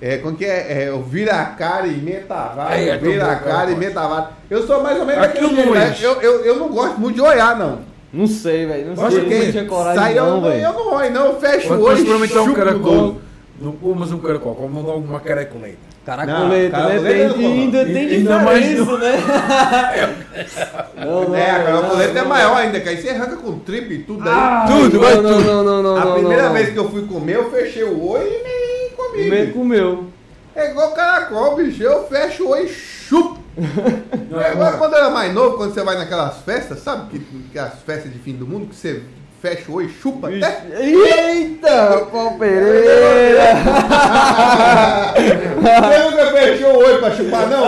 É, como que é? é o vira a cara e meta a vara. É, vira a cara e meta a vara. Eu sou mais ou menos aquele jeito. Né? Eu, eu, eu não gosto muito de olhar, não. Não sei, velho. Não sei. Eu não tinha coragem, Sai, não, velho. Eu não olho, não. Eu fecho o olho e chupo um caracol. Não comas um caracol, como logo uma caracoleta. Caracoleta, né? Tem, ainda tem ainda mais isso, né? não, <laughs> não, é, a caracoleta é maior ainda, que aí você arranca com tripe e tudo aí. Ah, tudo, vai tudo. Não, não, não, a primeira vez que eu fui comer, eu fechei o olho e comi. Nem comeu. É igual caracol, bicho. Eu fecho o olho e chupo. Não, é, agora, quando eu era mais novo, quando você vai naquelas festas, sabe? Que, que as festas de fim do mundo, que você fecha o olho e chupa até. Eita, Pau Pereira! Você nunca fechou o olho pra chupar, não?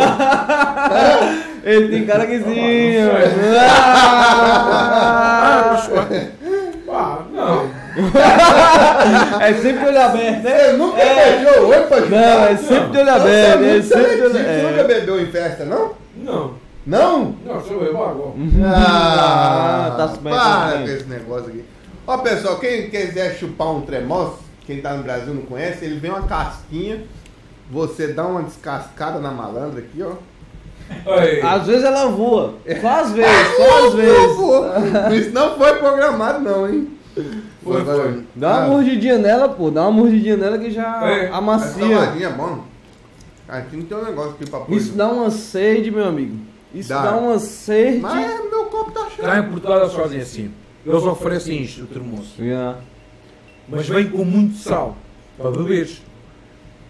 Ele tem cara que sim. Ah, não. <laughs> é sempre olho aberto, né? Você nunca é... beijou o olho pra chutar? Não, é sempre de olho aberto. É sempre de olho... Você nunca bebeu em festa, não? Não. Não? Não, deixa eu beber agora. Ah, tá bem. Para com esse negócio aqui. Ó, pessoal, quem quiser chupar um tremoço, quem tá no Brasil não conhece, ele vem uma casquinha, você dá uma descascada na malandra aqui, ó. Oi. Às vezes ela voa. Só às vezes, <laughs> só às vezes. Isso não foi programado, não, hein? Foi, foi. Dá uma ah. mordidinha nela, pô. Dá uma mordidinha nela que já é. amacia. Essa é bom. Aqui não tem um negócio aqui pra pôr. Isso dá uma sede, meu amigo. Isso dá, dá uma sede. Mas meu copo tá cheio. Em Portugal eles fazem assim. Eles oferecem isto, o termoço. Yeah. Mas vem com muito sal. Para beberes.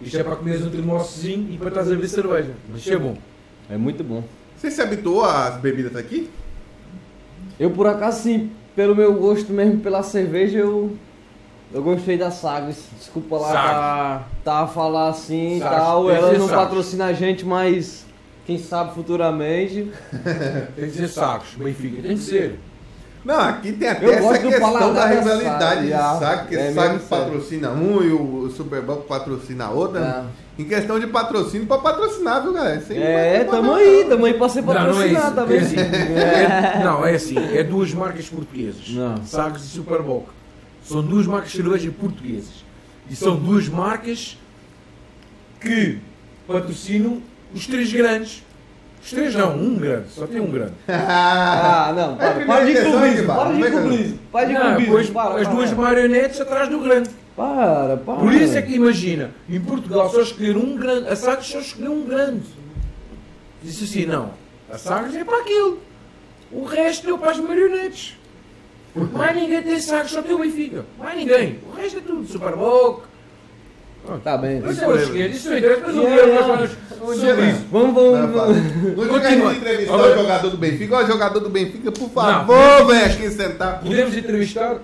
Isto é para comeres um termoçozinho e para estás a beber cerveja. Mas é bom. É muito bom. Você se habituou às bebidas aqui? Eu por acaso sim pelo meu gosto mesmo pela cerveja, eu, eu gostei da Sagres. Desculpa lá tá, tá a falar assim e tal. Ela não Sagres. patrocina a gente, mas quem sabe futuramente. tem que ser Sagres, Benfica, tem que ser. Não, aqui tem até eu essa questão da rivalidade de saco, que é saco patrocina um e o Super Bowl patrocina outro. É. Em questão de patrocínio, pra patrocinar, viu, galera? Sem é, tamo aí, tamo aí pra ser patrocinado também. É assim, é, não, é assim, é duas marcas portuguesas. Não. Sagres e Super Bowl. São duas marcas cervejas portuguesas. E são duas marcas que patrocinam os três grandes. Os três não, um grande, só tem um grande. <laughs> ah, não, para, é para de clubismo, para de clubismo, para de clubismo. As duas marionetes atrás do grande. Para, para. Por isso é que imagina, em Portugal só escolher um grande, a Sagres só escolheu um grande. Disse assim, não, a Sagres é para aquilo. O resto deu para as marionetes. Porque mais ninguém tem Sagres, só tem o Benfica. Mais ninguém. O resto é tudo Super Bowl. Tá bem. Isso é esquerda, isso é interessa, mas o dia Vamos, vamos, vamos. Não que entrevistar o jogador do Benfica. Ó, jogador do Benfica, por favor, vem aqui sentar. Podemos entrevistar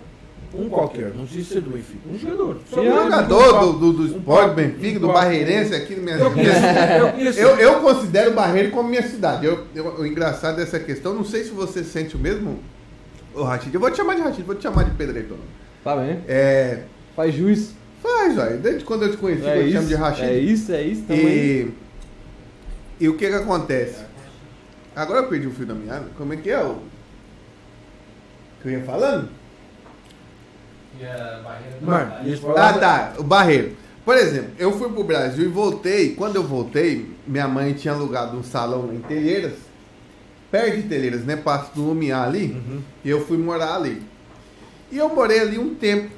um qualquer, não precisa ser do Benfica. Um jogador. Um jogador do, do, do Sport, Benfica, do Barreirense aqui na minha cidade. Eu, eu, considero o Barreiro como minha cidade. Eu, eu, o engraçado dessa questão, não sei se você sente o mesmo. Ô, Rachid, eu vou te chamar de Rachid, vou te chamar de Pedro Heitor. Tá bem. É. Faz juiz. Faz, velho. Desde quando eu te conheci, é eu te chamo de Rachid. É isso, é isso também. E, e o que que acontece? Agora eu perdi o fio da meada. Como é que é o. Que eu ia falando? Mano, ah, tá. O Barreiro. Por exemplo, eu fui pro Brasil e voltei. Quando eu voltei, minha mãe tinha alugado um salão em Telheiras, perto de Telheiras, né? Passo do Lumiar ali. Uhum. E eu fui morar ali. E eu morei ali um tempo.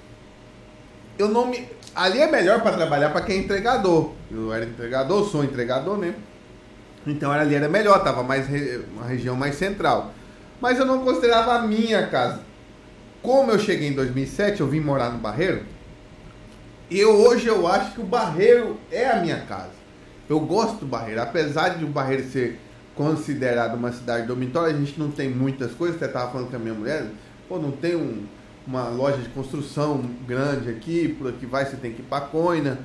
eu não me. Ali é melhor para trabalhar para quem é entregador. Eu era entregador, sou entregador, né? Então ali era melhor, tava mais uma região mais central. Mas eu não considerava a minha casa. Como eu cheguei em 2007, eu vim morar no Barreiro. E hoje eu acho que o Barreiro é a minha casa. Eu gosto do Barreiro, apesar de o Barreiro ser considerado uma cidade dormitória, a gente não tem muitas coisas. Você estava falando com a minha mulher, pô, não tem um, uma loja de construção grande aqui, por aqui vai, você tem que ir para Coina.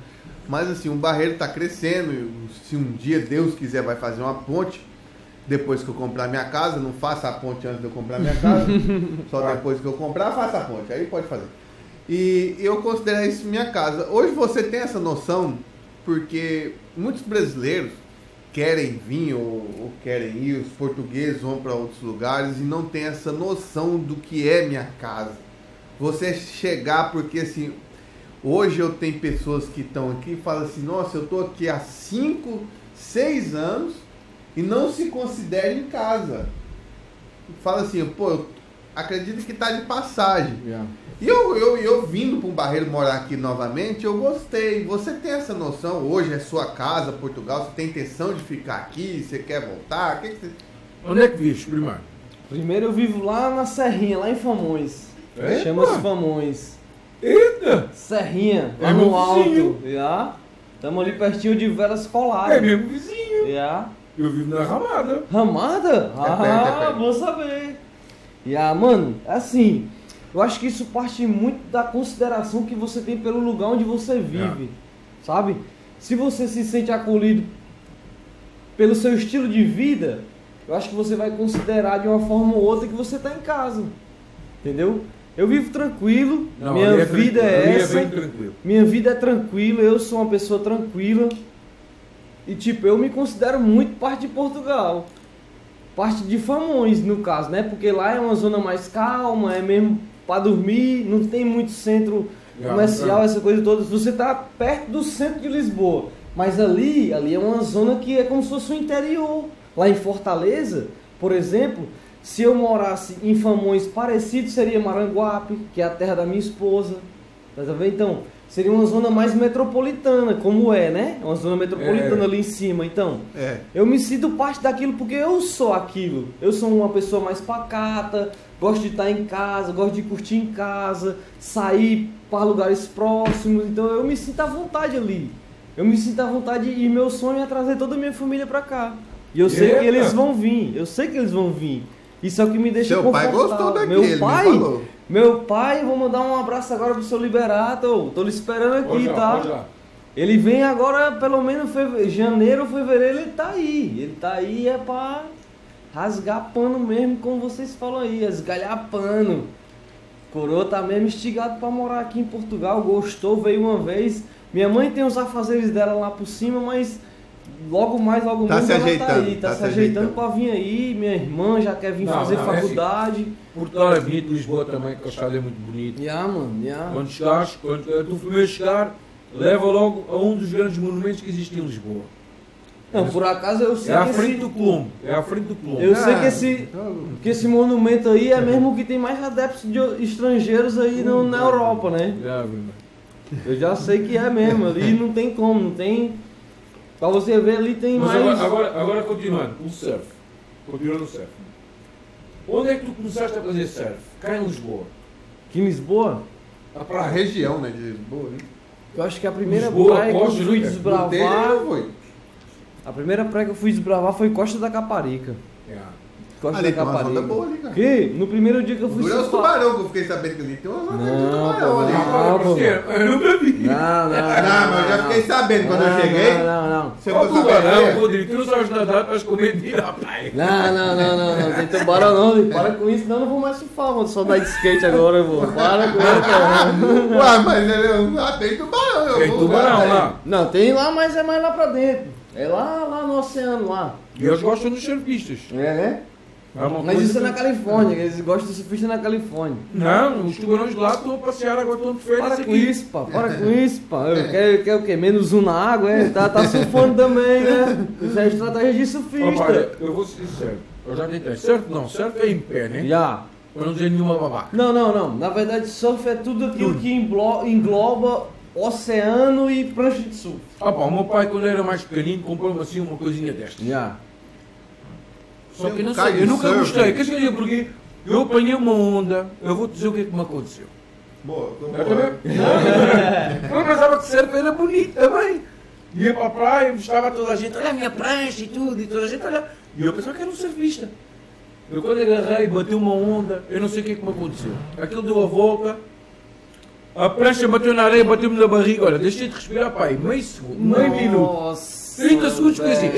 Mas assim, o Barreiro está crescendo. Se um dia Deus quiser, vai fazer uma ponte. Depois que eu comprar minha casa, não faça a ponte antes de eu comprar minha casa. <laughs> só depois que eu comprar, faça a ponte. Aí pode fazer. E eu considero isso minha casa. Hoje você tem essa noção, porque muitos brasileiros querem vir ou, ou querem ir, os portugueses vão para outros lugares e não tem essa noção do que é minha casa. Você chegar, porque assim, Hoje eu tenho pessoas que estão aqui e falam assim, nossa, eu estou aqui há 5, 6 anos e não se considera em casa. Fala assim, pô, eu acredito que está de passagem. Yeah. E eu, eu, eu vindo para um barreiro morar aqui novamente, eu gostei. Você tem essa noção, hoje é sua casa, Portugal, você tem intenção de ficar aqui, você quer voltar? Que que você... Onde é que vive primeiro? Primeiro eu vivo lá na Serrinha, lá em Famões. Chama-se Famões. Eita! Serrinha, lá é no alto. Já. Estamos ali pertinho de Vera Escolar. É mesmo vizinho. Já. Eu vivo na Ramada. Ramada? É ah, é vou saber. Já, mano, assim, eu acho que isso parte muito da consideração que você tem pelo lugar onde você vive. É. Sabe? Se você se sente acolhido pelo seu estilo de vida, eu acho que você vai considerar de uma forma ou outra que você está em casa. Entendeu? Eu vivo tranquilo, Não, minha é vida é, é essa. minha vida é tranquila, eu sou uma pessoa tranquila. E tipo, eu me considero muito parte de Portugal. Parte de Famões, no caso, né? Porque lá é uma zona mais calma, é mesmo para dormir, não tem muito centro comercial, essa coisa toda. Você tá perto do centro de Lisboa. Mas ali, ali é uma zona que é como se fosse o interior. Lá em Fortaleza, por exemplo, se eu morasse em Famões parecido, seria Maranguape, que é a terra da minha esposa. Tá vendo? Então, seria uma zona mais metropolitana, como é, né? Uma zona metropolitana é. ali em cima. Então, é. eu me sinto parte daquilo porque eu sou aquilo. Eu sou uma pessoa mais pacata, gosto de estar em casa, gosto de curtir em casa, sair para lugares próximos. Então, eu me sinto à vontade ali. Eu me sinto à vontade e meu sonho é trazer toda a minha família para cá. E eu sei Eita. que eles vão vir. Eu sei que eles vão vir. Isso é o que me deixa Seu pai gostou daquele, meu pai, meu pai, vou mandar um abraço agora pro seu Liberato. Tô lhe esperando aqui, já, tá? Ele vem agora, pelo menos feve... janeiro, fevereiro, ele tá aí. Ele tá aí é pra rasgar pano mesmo, como vocês falam aí, esgalhar pano. Coroa tá mesmo instigado para morar aqui em Portugal, gostou, veio uma vez. Minha mãe tem os afazeres dela lá por cima, mas logo mais, logo tá menos ela tá aí, tá, tá se, se ajeitando, para vir aí. Minha irmã já quer vir não, fazer não, faculdade. É assim, Portugal é bonito, Lisboa também, que a é muito bonito. Yeah, mano, yeah. Quando chegares, quando tu primeiro chegar, leva logo a um dos grandes monumentos que existe em Lisboa. Não, por acaso eu sei é a frente esse... do Colombo. É a frente do Colombo. Eu ah, sei que esse, que esse monumento aí é mesmo que tem mais adeptos de estrangeiros aí no, na Europa, né? É, eu já sei que é mesmo. Ali não tem como, não tem Pra você ver ali tem Mas mais. Agora, agora, agora continuando, o surf. Continuando o surf. Onde é que tu começaste a fazer surf? Cá em Lisboa. Aqui em Lisboa? Para a região né, de Lisboa. Hein? Eu acho que a primeira Lisboa, praia que eu fui desbravar. A primeira praia que eu fui desbravar foi Costa da Caparica. Yeah. Costa ali da Caparica. boa ali, cara. Que? No primeiro dia que eu fui Dura os tubarão que eu fiquei sabendo que ali tem uma zona de tubarão ali. Não, eu nunca vi. Não, não. Não, mas eu já fiquei sabendo quando eu cheguei. Não, não, não. Você Qual tubarão, Rodrigo? Tu não sabes nadar, tu comer tira a praia. Não, não, não, não, não. Tem tubarão não. Para com isso, senão eu não vou mais surfar, mano. Só dar de skate agora, eu vou. Para com isso, cara. Ué, mas lá tem tubarão. Tem tubarão lá. Não, tem lá, mas é mais lá pra dentro. É lá, lá no oceano, lá. E eles gostam dos surfistas. É, né? É Mas isso é na Califórnia, eles gostam de surfista na Califórnia. Não, os tubarões lá estão passeando agora, estão de férias Para com isso, pá, para com isso, pá. Eu quero, quero o quê? Menos um na água, é? Tá, tá surfando <laughs> também, né? Isso é estratégia de surfista. eu vou ser sincero, eu já tentei. Certo não, certo é em pé, né? Já. Para não dizer nenhuma babaca. Não, não, não. Na verdade, surf é tudo aquilo tudo. que engloba oceano e prancha de surf. Ah, pá, o meu pai, quando era mais pequenino, comprou-me assim uma coisinha desta. Yeah. Só que não sei, eu nunca gostei. Quer dizer, porque eu apanhei uma onda, eu vou te dizer o que é que me aconteceu. Boa, eu também. eu pensava que surf era bonito também. Ia para a praia, mostrava a toda a gente, olha a minha prancha e tudo, e toda a gente olha. E eu pensava que era um surfista. Eu quando agarrei, bati uma onda, eu não sei o que é que me aconteceu. Aquilo deu a volta, a prancha bateu na areia, bateu-me na barriga. Olha, deixei de respirar, pai, meio segundo, meio minuto. 30 segundos, que assim.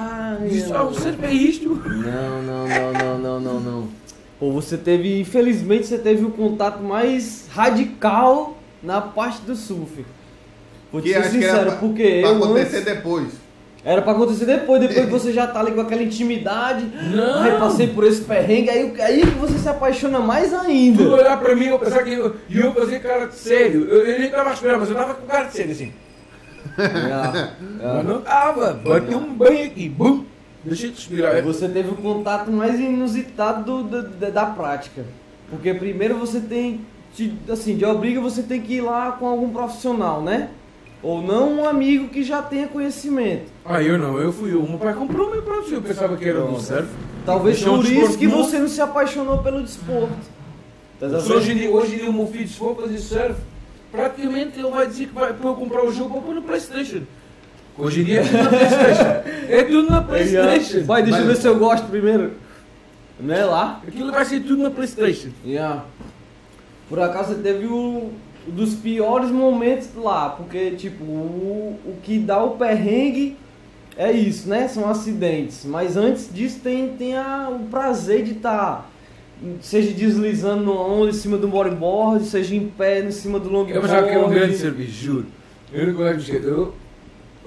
Ai, Disse, ah, o surf é isto? Não, não, não, não, não, não, não. Pô, você teve, infelizmente, você teve o contato mais radical na parte do surf. Vou te ser sincero, pra, porque pra acontecer antes, depois. Era pra acontecer depois, depois <laughs> que você já tá ali com aquela intimidade. Não. Aí passei por esse perrengue, aí, aí que você se apaixona mais ainda. Tu olhar pra mim, eu pensar que eu, eu fazia cara de sério. Eu, eu nem tava esperando, mas eu tava com cara de sério assim. É, é. Mas não tava, bateu um banho aqui, bum! Deixa eu te explicar. Você teve o contato mais inusitado do, da, da prática. Porque primeiro você tem, assim, de obriga você tem que ir lá com algum profissional, né? Ou não um amigo que já tenha conhecimento. Ah, eu não, eu fui. O meu pai comprou meu pronto, eu pensava que era do surf. Talvez por isso que você não se apaixonou pelo desporto. Tá hoje, em dia, hoje em dia o meu filho, fazer surf, praticamente ele vai dizer que vai para eu comprar o jogo para pôr no Playstation. Hoje em dia é tudo na Playstation. É tudo na Playstation. Vai, deixa eu ver se eu gosto primeiro. Não é lá? Aquilo vai ser tudo na Playstation. Yeah. Por acaso teve o, dos piores momentos lá, porque tipo, o, o que dá o perrengue é isso, né? São acidentes. Mas antes disso tem, tem a, o prazer de estar, tá, seja deslizando no onda em cima do bodyboard, seja em pé em cima do longboard. Eu achava que era um grande serviço, juro. Eu não gosto de eu,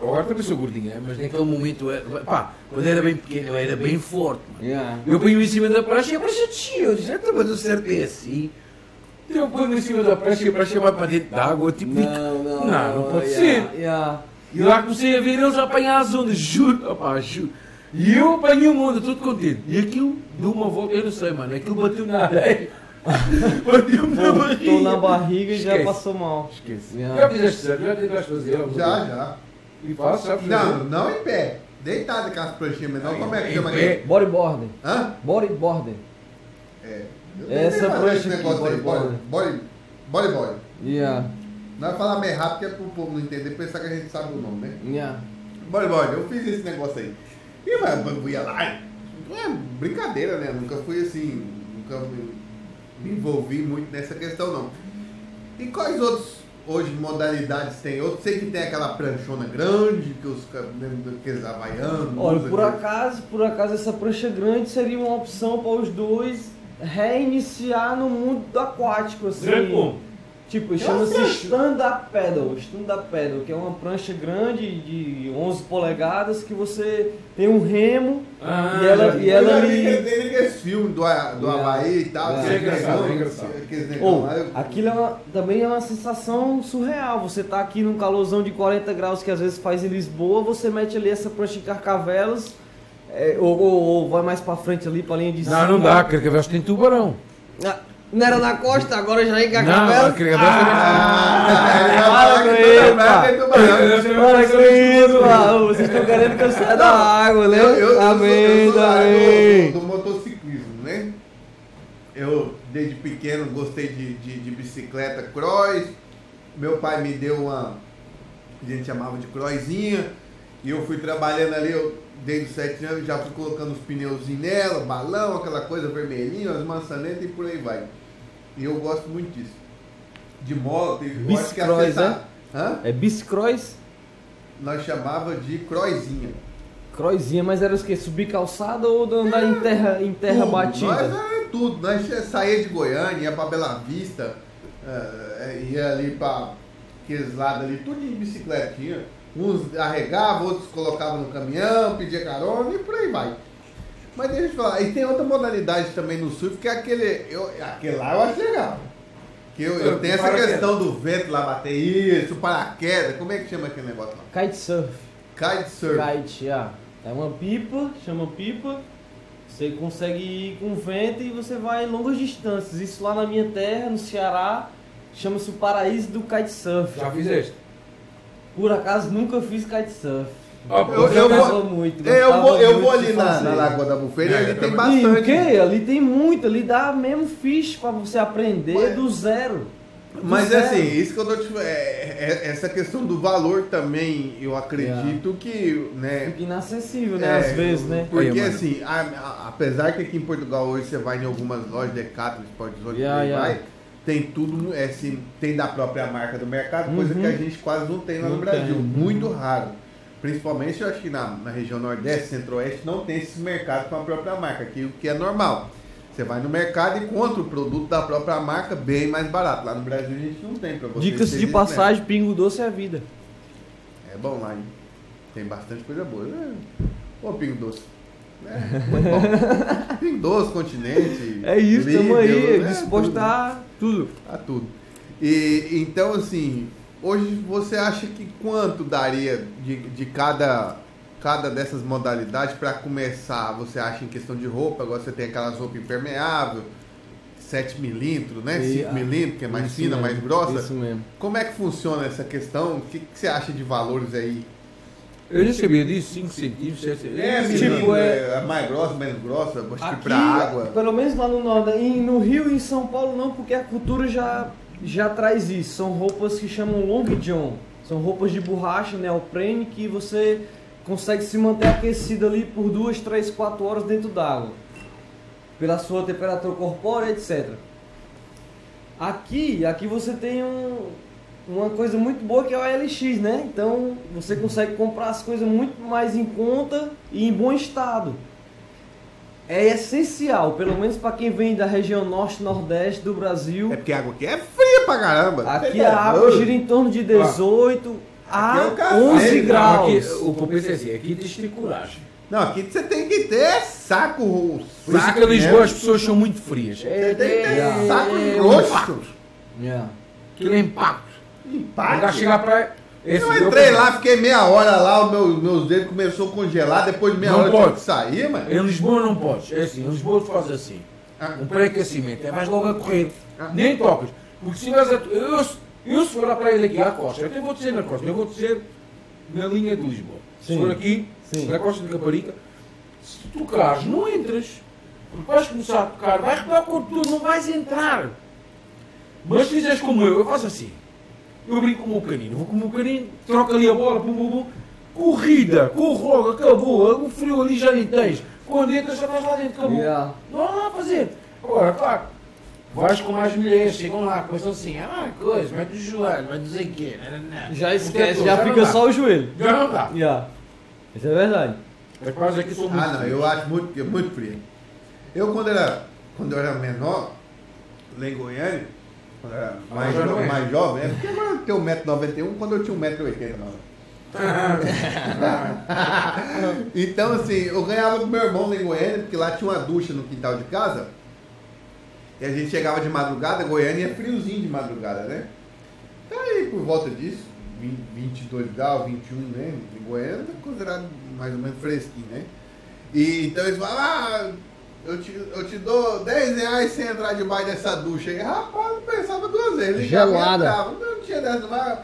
Agora também sou gordinho, né? mas naquele momento, pá, quando era bem pequeno, eu era bem forte. Yeah. Eu ponho em cima da prancha e a prancha descia. Eu disse, então, mas o certo é assim. Eu ponho em cima da prancha e a prancha vai para dentro d'água. Tipo, não, não, não, não pode yeah, ser. Yeah. E lá comecei a ver eles apanhar as ondas, juro, opá, juro. E eu apanhei uma onda, todo contente. E aquilo deu uma volta, eu não sei, mano, aquilo bateu na areia. <laughs> bateu na barriga. Estou na barriga e já passou mal. Esquece. Yeah. Já fizeste Já tentaste fazer? Já, já. E faço, sabe Não, não em pé. Deitado aquelas pranchinhas menor, como é que chama aqui? Bodyboarding. Hã? Bodyboarding. É. Essa prancha aqui, bodyboarding. Body, bodyboard. Yeah. Não vai falar meio rápido que é pro povo não entender, pensar que a gente sabe o nome, né? Yeah. Bodyboard, eu fiz esse negócio aí. E eu ia lá, é brincadeira, né? Nunca fui assim, nunca me envolvi muito nessa questão, não. E quais outros hoje modalidades tem? Eu sei que tem aquela pranchona grande, que os aqueles havaianos. Olha, por acaso, por acaso essa prancha grande seria uma opção para os dois reiniciar no mundo aquático, assim. Tipo, chama-se stand-up paddle. Stand-up paddle, que é uma prancha grande de 11 polegadas que você tem um remo ah, e ela... E ela ali... Tem aqueles filmes do, do Havaí e tal. É, é engraçado, é engraçado. Ou, aquilo é uma, também é uma sensação surreal. Você tá aqui num calorzão de 40 graus que às vezes faz em Lisboa, você mete ali essa prancha em Carcavelos... É, ou, ou, ou, vai mais pra frente ali, pra linha de cima. Não, não dá, Carcavelos tem tubarão. Ah, não era na costa, agora já é em Cacabel? Não, a criança ah, Para com isso, Para com isso, Vocês estão querendo que eu saia da água, né? Amém, amém. Do motociclismo, né? Eu, desde pequeno, gostei de, de, de bicicleta cross. Meu pai me deu uma, a gente chamava de crossinha. E eu fui trabalhando ali, eu desde os 7 anos já fui colocando os pneus nela, balão, aquela coisa vermelhinha, as maçanetas e por aí vai. E eu gosto muito disso. De moto, eu acho que é Hã? É bicicross? Nós chamava de croizinha. Croizinha, mas era o que? Subir calçada ou andar é, em terra, em terra tudo. batida? Nós era tudo. Nós saía de Goiânia, ia pra Bela Vista, uh, ia ali pra aqueles lados ali, tudo de bicicletinha. Uns arregavam, outros colocavam no caminhão, pedia carona e por aí vai. Mas deixa eu te falar, e tem outra modalidade também no surf, que é aquele. Eu, aquele lá eu acho legal. Que eu, eu tenho essa questão do vento lá bater isso, paraquedas, como é que chama aquele negócio lá? Kitesurf. Kitesurf. Kite, yeah. É uma pipa, chama pipa. Você consegue ir com vento e você vai longas distâncias. Isso lá na minha terra, no Ceará, chama-se o paraíso do kitesurf. Já fizeste? Por acaso nunca fiz kitesurf. Ah, eu, eu, vou, muito, eu, vou, eu vou ali na, na Lagoa da Bufeira e ali tem bastante. E o quê? Ali tem muito, ali dá mesmo ficha pra você aprender Mas... do zero. Mas é assim, isso que eu tô te é, é, essa questão do valor também, eu acredito é. que, né? Fica inacessível, né? É, Às vezes, né? Porque Aí, assim, a, a, apesar que aqui em Portugal hoje você vai em algumas lojas de Decathlon, Sport Zone, yeah, yeah. vai, tem tudo, é, assim, tem da própria marca do mercado, uhum. coisa que a uhum. gente quase não tem lá não no Brasil, tem. muito raro. Principalmente eu acho que na, na região Nordeste, Centro-Oeste, não tem esses mercados com a própria marca, que, o que é normal. Você vai no mercado e encontra o produto da própria marca bem mais barato. Lá no Brasil a gente não tem para você. Dicas de passagem, pingo doce é a vida. É bom lá, hein? Tem bastante coisa boa. É. Ô, pingo doce. É, <laughs> bom. pingo doce, continente. É isso, estamos aí, é, disposto a tudo. A tudo. E, então, assim, hoje você acha que quanto daria de, de cada cada dessas modalidades para começar, você acha em questão de roupa, agora você tem aquelas roupas impermeável, 7 milímetros, né? 5 milímetros, que é mais fina, mesmo, mais grossa. Isso mesmo. Como é que funciona essa questão? O que, que você acha de valores aí? Eu já sabia disso, 5 centímetros, 7 centímetros. É, tipo, é, é mais grossa, menos grossa, acho que para água. Pelo menos lá no norte, no Rio e em São Paulo não, porque a cultura já, já traz isso. São roupas que chamam long john. São roupas de borracha, neoprene, que você consegue se manter aquecido ali por 2, 3, 4 horas dentro d'água, pela sua temperatura corpórea, etc. Aqui, aqui você tem um, uma coisa muito boa que é o LX, né? Então você consegue comprar as coisas muito mais em conta e em bom estado. É essencial, pelo menos para quem vem da região norte nordeste do Brasil. É porque a água aqui é fria pra caramba. Aqui a água gira em torno de 18, a é 11 graus. Aqui, o que eu pensei assim, aqui tem triculagem. Não, aqui você tem que ter saco. Por isso que em Lisboa as pessoas são muito frias. É, tem que ter é, saco é. Yeah. Aquilo é impacto. Impacto? chegar pra. Esse eu entrei lá, fiquei meia hora lá, o meu, meus dedos começou a congelar, depois de meia não hora pode. tinha que sair, mas. Em Lisboa não pode. É assim, em Lisboa tu faz assim. Ah. Um pré-aquecimento, é vais logo a correr. Ah. Nem tocas. Porque se vais a. Eu, eu se for lá para ele aqui à costa, eu até vou dizer na costa, eu vou dizer na linha de Lisboa. Sim. Se for aqui, Sim. na costa de Caparica, se tu tocares, não entras. Porque vais começar a tocar, vais rodar o corpo todo, não vais entrar. Mas se fizeres como eu, eu faço assim. Eu brinco com o meu canino, vou com o meu canino, troco ali a bola, pum, pum, pum. Corrida, corro logo, acabou, o frio ali já nem tens. Quando entras, já estás lá dentro, acabou. Yeah. Não há nada a fazer. Agora, claro, Vais com mais mulheres, chegam lá, começam assim, ah, coisa, mete o joelho, vai dizer o quê? Já esquece, já, já fica só o joelho. Já não dá. Já. Isso é verdade. É quase aqui sou muito Ah, não, eu acho muito, muito frio. Eu, quando, era, quando eu era menor, lá em Goiânia, era mais, jo é. mais jovem, é porque agora eu tenho 1,91m, quando eu tinha 1,80m. <laughs> então, assim, eu ganhava com meu irmão lá em Goiânia, porque lá tinha uma ducha no quintal de casa. E a gente chegava de madrugada, Goiânia é friozinho de madrugada, né? Então aí por volta disso, 20, 22 graus, 21, né? Em Goiânia é considerado mais ou menos fresquinho, né? E então eles falam, ah, eu te, eu te dou 10 reais sem entrar debaixo dessa ducha aí. Rapaz, não pensava duas vezes. Gelada. Não, não tinha dessa, mas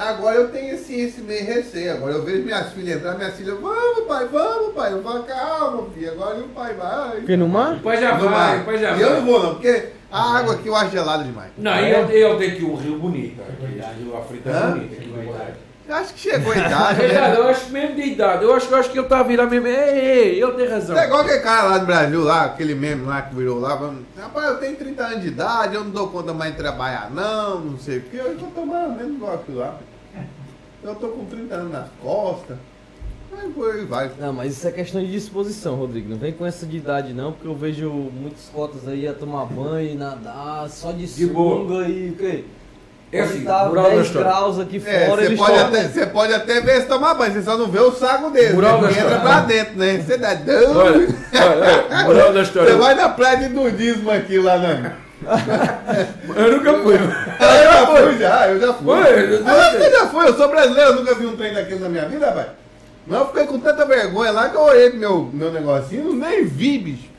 Agora eu tenho assim, esse meio receio. Agora eu vejo minhas filhas entrar, minhas filhas, vamos pai, vamos pai. Eu falo, calma, filho, agora o pai vai. Porque no mar? O pai já vai, vai, o pai já e vai. eu não vou não, porque a água aqui eu acho gelada demais. Não, e eu, eu tenho aqui o rio bonito. Aqui, o Afrita é no eu acho que chegou a idade. né? eu acho mesmo de idade. Eu acho, eu acho que eu tava virando mesmo. Ei, ei, eu tenho razão. É igual aquele cara lá do Brasil, lá, aquele meme lá que virou lá. Rapaz, eu tenho 30 anos de idade, eu não dou conta mais de trabalhar, não, não sei o que. Eu tô tomando mesmo igual aquilo lá. Eu tô com 30 anos nas costas. Aí foi, vai. Não, mas isso é questão de disposição, Rodrigo. Não vem com essa de idade não, porque eu vejo muitos cotas aí a tomar banho, nadar, só de, de sunga e o quê? É assim, tá 10 graus aqui é, fora, você pode, até, você pode até ver se tomar banho, você só não vê o saco dele. Mural né? entra pra dentro, né? Você dá doido. Olha, olha, moral da história. Você vai na praia de nudismo aqui lá na. eu nunca fui. Eu já fui, já, eu já fui. Foi, eu, ah, eu já fui, eu sou brasileiro, eu nunca vi um trem daquilo na minha vida, rapaz. Mas eu fiquei com tanta vergonha lá que eu olhei pro meu, meu negocinho, nem vi, bicho.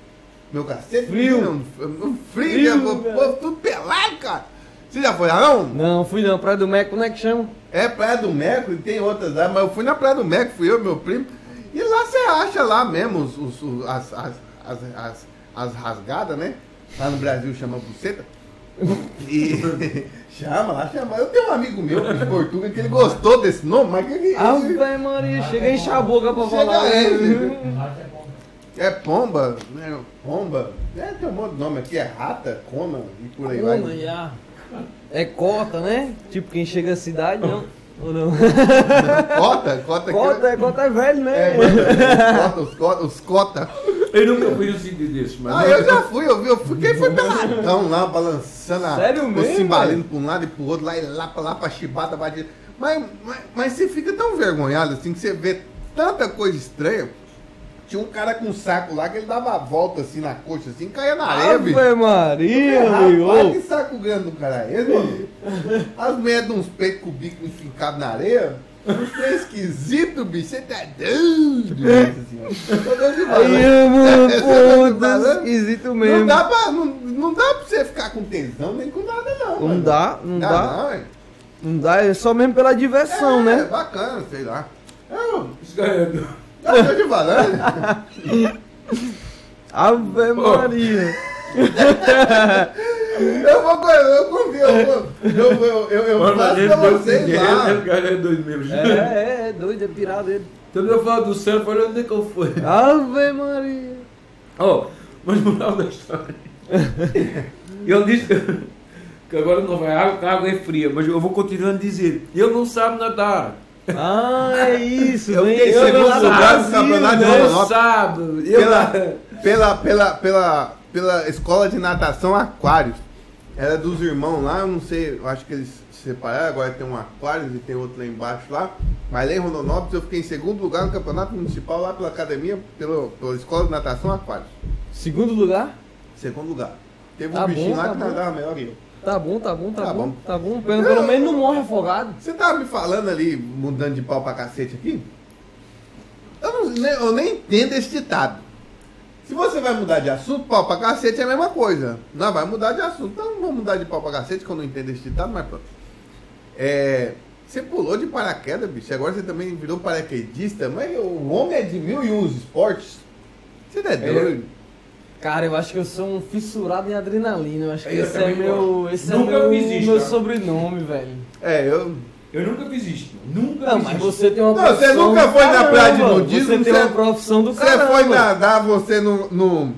Meu cacete. Frio. Não, frio, Frio, né? O povo tudo pelado, cara. Você já foi lá não? Não, fui não. Praia do Meco, como é que chama? É Praia do Meco e tem outras lá, mas eu fui na Praia do Meco, fui eu e meu primo. E lá você acha lá mesmo os, os- as, as, as, as, as rasgadas, né? Lá no Brasil chama buceta. E <laughs> chama lá, chama. Eu tenho um amigo meu de Portugal que ele gostou desse nome, mas que que Ave Maria, chega a encher a boca pra Chega falar. ele. É é pomba, né? Pomba. É, tem um monte de nome aqui, é rata, cona e por aí vai. Como, já. É cota, né? Tipo, quem chega à cidade, não. Ou não? Cota, cota, Cota, é, cota é velho, né? É, cota, os cota, os cota. Eu nunca fui num sítio desses, mas. Ah, eu já fui, eu vi, eu fui, quem foi peladão lá, balançando a, Sério o mesmo, cimbalino pra um lado e pro outro, lá e lá pra lá pra chibata, batida. Mas, mas, mas você fica tão vergonhado assim que você vê tanta coisa estranha. Tinha um cara com um saco lá que ele dava a volta assim na coxa, assim, caía na areia, bicho. Ave Maria, Rapaz, amigo. que saco grande do cara é esse, mano? As mulheres de uns peitos com o bico enfincado na areia. Isso é esquisito, bicho. Você tá doido, bicho, assim, ó. Tô doido de falar. Aí, mano, Você <laughs> tá puta, falando? esquisito Não mesmo. dá, pra, não, não dá pra você ficar com tesão nem com nada, não. Não mano. dá, não dá. Não, é. Não dá, é só mesmo pela diversão, é, né? bacana, sei lá. Eu, Ganhando. eu tô te falando. Ave Maria. <laughs> Eu vou, eu confio, eu vou, eu, eu, eu, eu faço pra vocês lá. Ele ganhou dois mesmo. É, é, é doido, é pirado ele. Estamos a falar do surf, olha onde é que ele foi. Ave Maria. Oh, mas moral da história. <laughs> Ele diz que, que agora não vai água, a água é fria, mas eu vou continuando a dizer. Ele não sabe nadar. Ah, é isso. Eu fiquei eu segundo lugar no Brasil, campeonato de né? Rondonópolis. Pela, pela, pela, pela, pela escola de natação Aquários. Era dos irmãos lá, eu não sei, eu acho que eles se separaram, agora tem um Aquários e tem outro lá embaixo lá. Mas lá em Rondonópolis eu fiquei em segundo lugar no campeonato municipal lá pela academia, pela, pela escola de natação Aquários. Segundo lugar? Segundo lugar. Teve Tá um bichinho bom, lá tá que bom. nadava melhor que eu. Tá bom, tá bom, tá, Tá bom. bom. Tá bom. Pelo, pelo menos não morre afogado. Você tava me falando ali, mudando de pau pra cacete aqui? Eu, não, nem- eu nem entendo esse ditado. Se você vai mudar de assunto, pau pra cacete é a mesma coisa. Não, vai mudar de assunto. Então não vou mudar de pau pra cacete, que eu não entendo esse ditado, mas pronto. É, você pulou de paraquedas, bicho. Agora você também virou paraquedista. Mas o homem é de mil e uns esportes. Você não é doido? Cara, eu acho que eu sou um fissurado em adrenalina. Eu acho que Eu esse é meu, esse é Nunca meu, fiz isso, meu cara. sobrenome, velho. É, eu. Eu nunca fiz isto. Nunca Não, fiz mas isto. você tem uma Não, você profissão nunca foi na caramba, praia de nudismo, Você tem você- uma profissão do Você caramba. foi nadar, você não, não.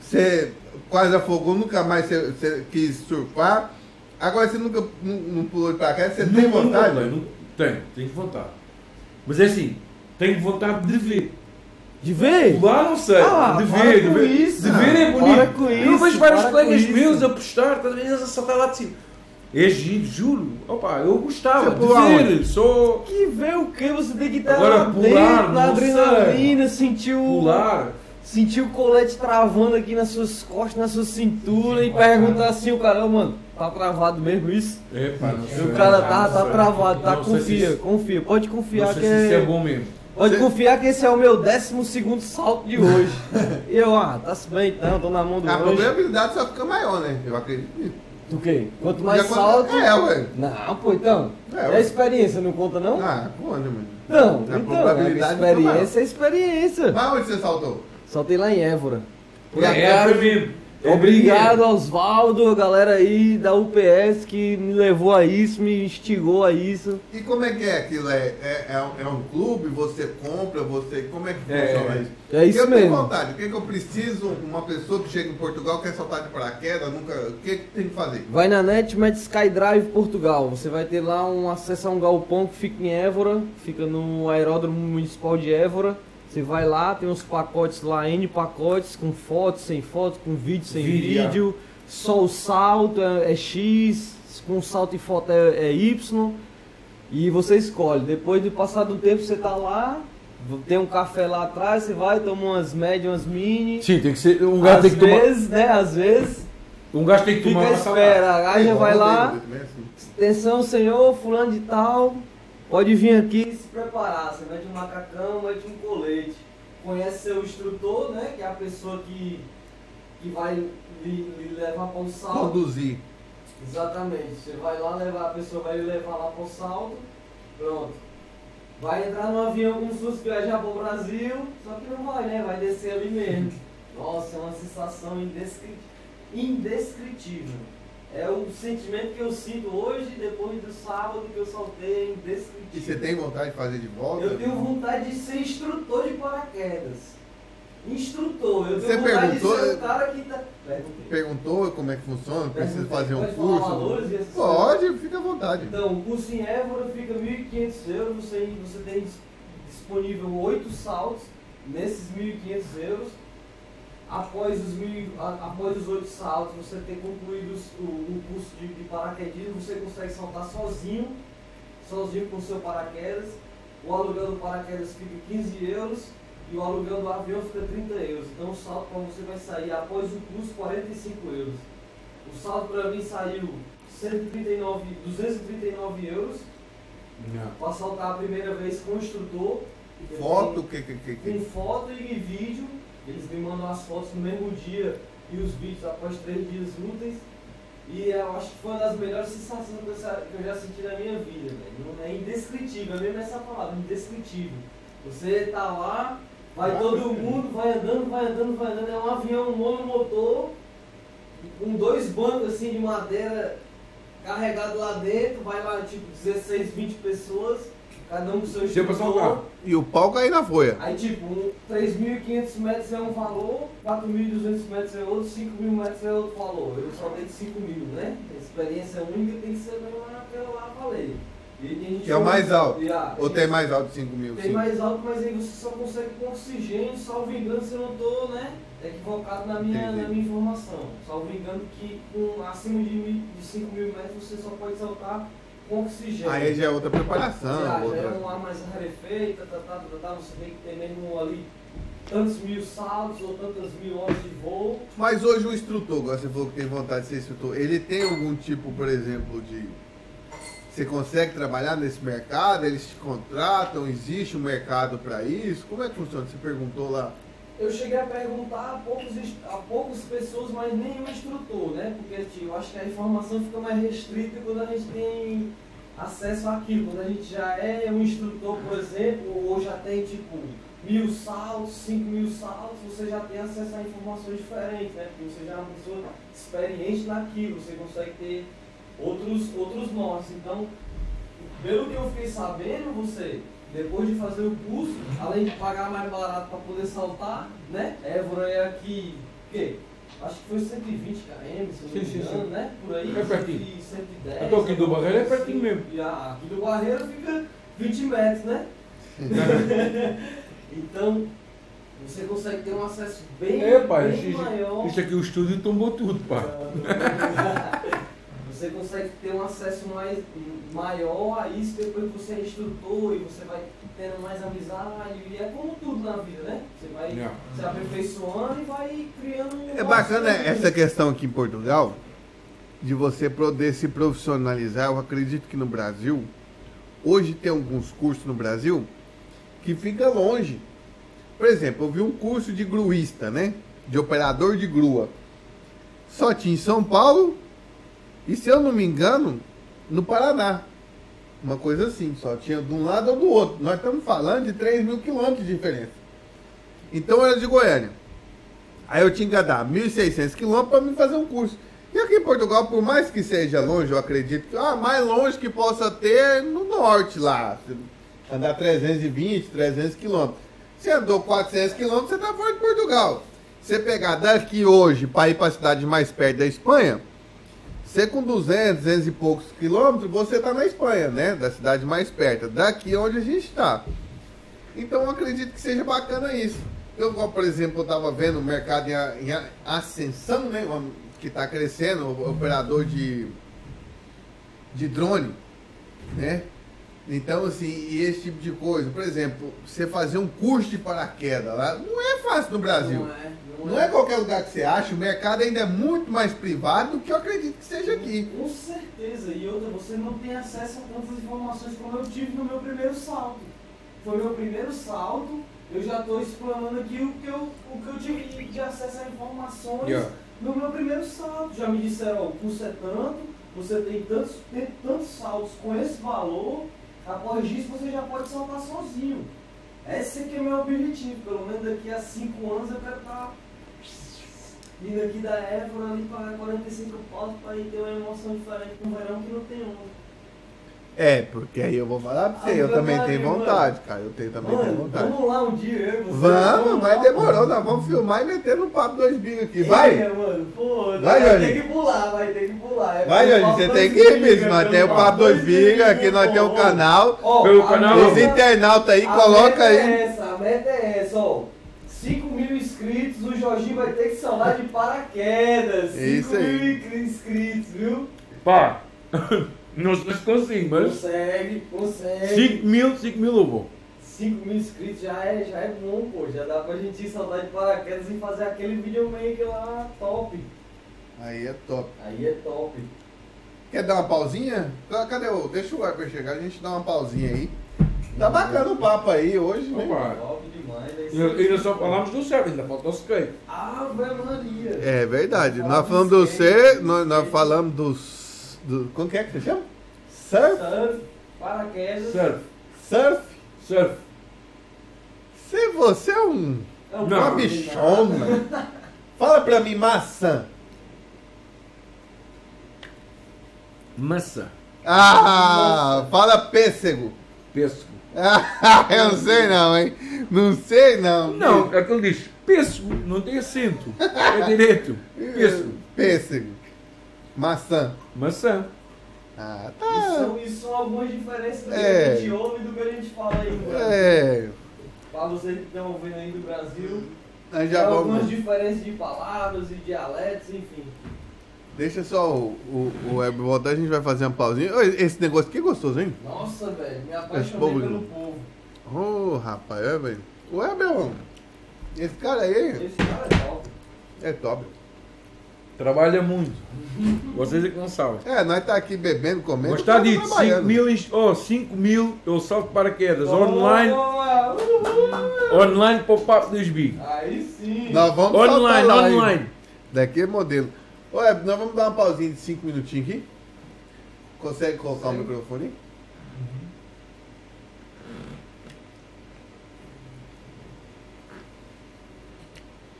Você quase afogou, nunca mais você, você quis surfar. Agora você nunca não, não pulou de paraquedas, você tem Nunca vontade? pulei, nunca- Tenho, tenho vontade. Mas é assim, tenho vontade de ver. De ver? Pular não sei. Ah, de para ver, de com ver. de ver é Para bonito. com eu isso, vejo vários para colegas com meus a postar, estás a ver, eles a saltar lá de cima. É giro, juro. Opa, eu gostava Você de ver. Sou Que ver o que? Você tem que estar Agora, lá pular, dentro, adrenalina, sentir o... pular. Sentir o colete travando aqui nas suas costas, na sua cintura e perguntar assim, o cara, "Ô, mano, tá travado mesmo isso? Epa, não sei. o cara tá, tá travado, tá, Não sei se confia, confia, pode confiar que é é... bom mesmo. Pode Você- confiar que esse é o meu 12 segundo salto de hoje. <laughs> e eu, ah, tá se bem então, tô na mão do A probabilidade só fica maior, né? Eu acredito nisso. Do quê? Quanto mais Já salto... É, ué. Não, pô, então. É, É, a experiência, não conta não? Ah, quando, mano? Não, então, probabilidade a fica maior. experiência é experiência. Mas onde você saltou? Saltei lá em Évora. Por É. É Obrigado, Osvaldo, a galera aí da UPS que me levou a isso, me instigou a isso. E como é que é aquilo? É, é, é, um, é um clube? Você compra? Você. Como é que É, funciona isso? é isso eu tenho mesmo. vontade. O que, que eu preciso? Uma pessoa que chega em Portugal quer saltar de paraquedas, nunca. O que, que tem que fazer? Vai na net, mete Skydrive Portugal. Você vai ter lá um acesso a um galpão que fica em Évora, fica no aeródromo municipal de Évora. Você vai lá, tem uns pacotes lá, N pacotes, com fotos, sem fotos, com vídeo, sem Vídeo. vídeo. Só o salto é, é X, com salto e foto é, é Y. E você escolhe. Depois de passar do tempo, você tá lá, tem um café lá atrás, você vai, toma umas médias, umas mini. Sim, tem que ser. Um gajo Às tem que tomar. vezes, né? Às vezes, Um gajo tem que fica tomar salada. espera. Aí já vai lá. Assim. Atenção, senhor, fulano de tal. Pode vir aqui e se preparar. Você mete um macacão, mete um colete. Conhece seu instrutor, né? Que é a pessoa que, que vai lhe, lhe levar para o salto. Conduzir. Exatamente. Você vai lá levar, a pessoa vai lhe levar lá para o salto. Pronto. Vai entrar no avião como se fosse viajar para o Brasil, só que não vai, né? Vai descer ali mesmo. <laughs> Nossa, é uma sensação indescritível. É o sentimento que eu sinto hoje, depois do sábado que eu saltei, é indescritível. E você tem vontade de fazer de volta? Eu tenho vontade de ser instrutor de paraquedas. Instrutor, eu você tenho vontade perguntou, de ser o cara que tá. Perguntou como é que funciona? Precisa fazer um curso? Valores, Pode, fica à vontade. Então, o curso em Évora fica 1.500 euros, você, você tem disponível oito saltos nesses 1.500 euros após os, mil, após os oito saltos, você ter concluído o, o curso de, de paraquedismo, você consegue saltar sozinho, sozinho com o seu paraquedas. O aluguel do paraquedas fica 15 euros e o aluguel do avião fica 30 euros. Então o salto para você vai sair após o curso 45 euros. O salto para mim saiu 139, 239 euros. Para saltar a primeira vez com o instrutor. Foto, que, que, que, que. Com foto e vídeo eles me mandam as fotos no mesmo dia e os vídeos após três dias úteis. E eu acho que foi uma das melhores sensações que eu já senti na minha vida, velho. É indescritível, é mesmo essa palavra, indescritível. Você tá lá, vai todo mundo, vai andando, vai andando, vai andando, é um avião monomotor, com dois bancos assim de madeira carregado lá dentro, vai lá tipo 16, 20 pessoas Cada um com seu instrutor. E o pau cair na folha. Aí, tipo, um, 3.500 metros é um valor, 4.200 metros é outro, 5.000 metros é outro valor. Eu só dei de 5.000, né? A experiência única tem que ser mesmo naquela lá, falei. que é o mais alto. Ah, Ou tem mais alto de 5 mil? Tem mais alto, mas aí você só consegue com oxigênio, salvo engano, se eu não estou né, equivocado na minha, na minha informação. Salvo engano que com acima de, de 5 mil metros você só pode saltar com oxigênio. Aí já é outra preparação. Já, outra... já é um ar mais rarefeito, tá, tá, tá, tá, você vê que tem mesmo ali tantos mil saltos ou tantas mil horas de voo. Mas hoje o instrutor, agora você falou que tem vontade de ser instrutor, ele tem algum tipo, por exemplo, de. Você consegue trabalhar nesse mercado? Eles te contratam? Existe um mercado para isso? Como é que funciona? Você perguntou lá. Eu cheguei a perguntar a, poucos, a poucas pessoas, mas nenhum instrutor, né? Porque tipo, eu acho que a informação fica mais restrita quando a gente tem acesso àquilo. Quando a gente já é um instrutor, por exemplo, ou já tem tipo mil saltos, cinco mil saltos, você já tem acesso a informações diferentes, né? Porque você já é uma pessoa experiente naquilo, você consegue ter outros, outros nortes. Então, pelo que eu fiquei sabendo, você depois de fazer o curso, além de pagar mais barato para poder saltar, né? Évora é aqui, o quê? Acho que foi 120 km, se não me engano, sim. né? Por aí, é pertinho. 110. Eu tô aqui do Barreiro, é pertinho mesmo. E aqui do Barreiro fica 20 metros, né? <laughs> então, você consegue ter um acesso bem, é, pai, bem isso, maior. Isso aqui o estúdio tombou tudo, pai. Você consegue ter um acesso mais, maior a isso depois que você é instrutor e você vai tendo mais amizade. E é como tudo na vida, né? Você vai yeah. se aperfeiçoando e vai criando. Um é bacana essa questão aqui em Portugal de você poder se profissionalizar. Eu acredito que no Brasil, hoje tem alguns cursos no Brasil que fica longe. Por exemplo, eu vi um curso de gruista, né? De operador de grua. Só tinha em São Paulo e se eu não me engano, no Paraná. Uma coisa assim, só tinha de um lado ou do outro. Nós estamos falando de 3 mil quilômetros de diferença. Então era de Goiânia. Aí eu tinha que dar 1.600 quilômetros para me fazer um curso. E aqui em Portugal, por mais que seja longe, eu acredito que ah, mais longe que possa ter no norte lá. Andar 320, 300 quilômetros. Você andou 400 quilômetros, você está fora de Portugal. Você pegar daqui hoje para ir para a cidade mais perto da Espanha, você com 200, 200 e poucos quilômetros, você está na Espanha, né? Da cidade mais perto, daqui onde a gente está. Então eu acredito que seja bacana isso. Eu, por exemplo, eu estava vendo o mercado em, em ascensão, né? Que está crescendo, o operador de, de drone, né? Então, assim, e esse tipo de coisa. Por exemplo, você fazer um curso de paraquedas lá, não é fácil no Brasil. Não é, não, é qualquer lugar que você acha, o mercado ainda é muito mais privado do que eu acredito que seja aqui. Com certeza. E outra, você não tem acesso a tantas informações como eu tive no meu primeiro salto. Foi meu primeiro salto, eu já estou explanando aqui o que eu, o que eu tive de acesso a informações Yeah. no meu primeiro salto. Já me disseram, ó, o custo é tanto, você tem tantos, tem tantos saltos com esse valor, após isso você já pode saltar sozinho. Esse aqui é o meu objetivo, pelo menos daqui a 5 anos eu quero estar vindo aqui da Évora ali para 45 paus para ir ter uma emoção diferente com o verão que não tem onda. É, porque aí eu vou falar pra você, eu Ah, também tenho mano. vontade, cara. Eu tenho, também tenho Mano, vontade. vamos lá um dia, eu você. Vamos, lá. demorou, nós vamos filmar e meter no papo dois bigos aqui. É, Vai! mano, pô, Vai, vai Jorge. ter que pular, vai ter que pular. É Vai, Jorge, você tem que ir, bicho. Nós pelo temos o papo dois biga, aqui nós temos o canal. Ó, Os internautas aí, a coloca meta É aí. essa, a meta é essa, ó. 5 mil inscritos, o Jorginho vai ter que salvar de paraquedas. 5 Isso aí. mil inscritos, viu? Pá, <laughs> não sei se consigo, mas Consegue, consegue. 5 mil, 5 mil eu vou. 5 mil inscritos já é, já é bom, pô. Já dá pra gente ir saltar de paraquedas e fazer aquele videomaker lá top. Aí é top. Aí é top. Quer dar uma pausinha? Ca- Cadê o. Deixa o Weber chegar, a gente dá uma pausinha aí. Tá bacana o papo aí hoje, né? Opa. E aí. ainda só falamos do céu, ainda falta o skate. Ave Maria. É verdade. Nós falamos do C, nós, nós falamos dos. Do, como que é que você chama? Surf? Surf, paraquedas. Surf, Surf? surf. Se você é um. É um Não. Uma bichona. Fala pra mim, maçã. Massa, Ah, fala pêssego. pêssego. Ah, <laughs> eu não sei não, hein? Não sei não. Não, é que ele diz pêssego, não tem acento. É direito. Pêssego. <laughs> Pêssego. Maçã. Maçã. Ah, E tá. são, e são algumas diferenças do que É. a gente ouve e do que a gente fala aí no Brasil. É. Para vocês que estão ouvindo aí do Brasil, já algumas vamos. diferenças de palavras e dialetos, enfim. Deixa só o, o, o Weber voltar, a gente vai fazer uma pausinha. Esse negócio aqui é gostoso, hein? Nossa, velho, me apaixonei povo- pelo povo. Ô, rapaz, é, velho. O Weber, mano. Esse cara aí Esse cara é top. é top. Trabalha muito. Vocês é que não sabem. É, nós tá aqui bebendo, comendo. Está estamos dito, 5 trabalhando. mil, oh, 5 mil eu salto de paraquedas. Online, Boa! Uhul! online para o papo dos big. Aí sim. Nós vamos Online, online. Daqui é modelo. Weber, nós vamos dar uma pausinha de 5 minutinhos aqui. Consegue colocar o Consegue. microfone? aí?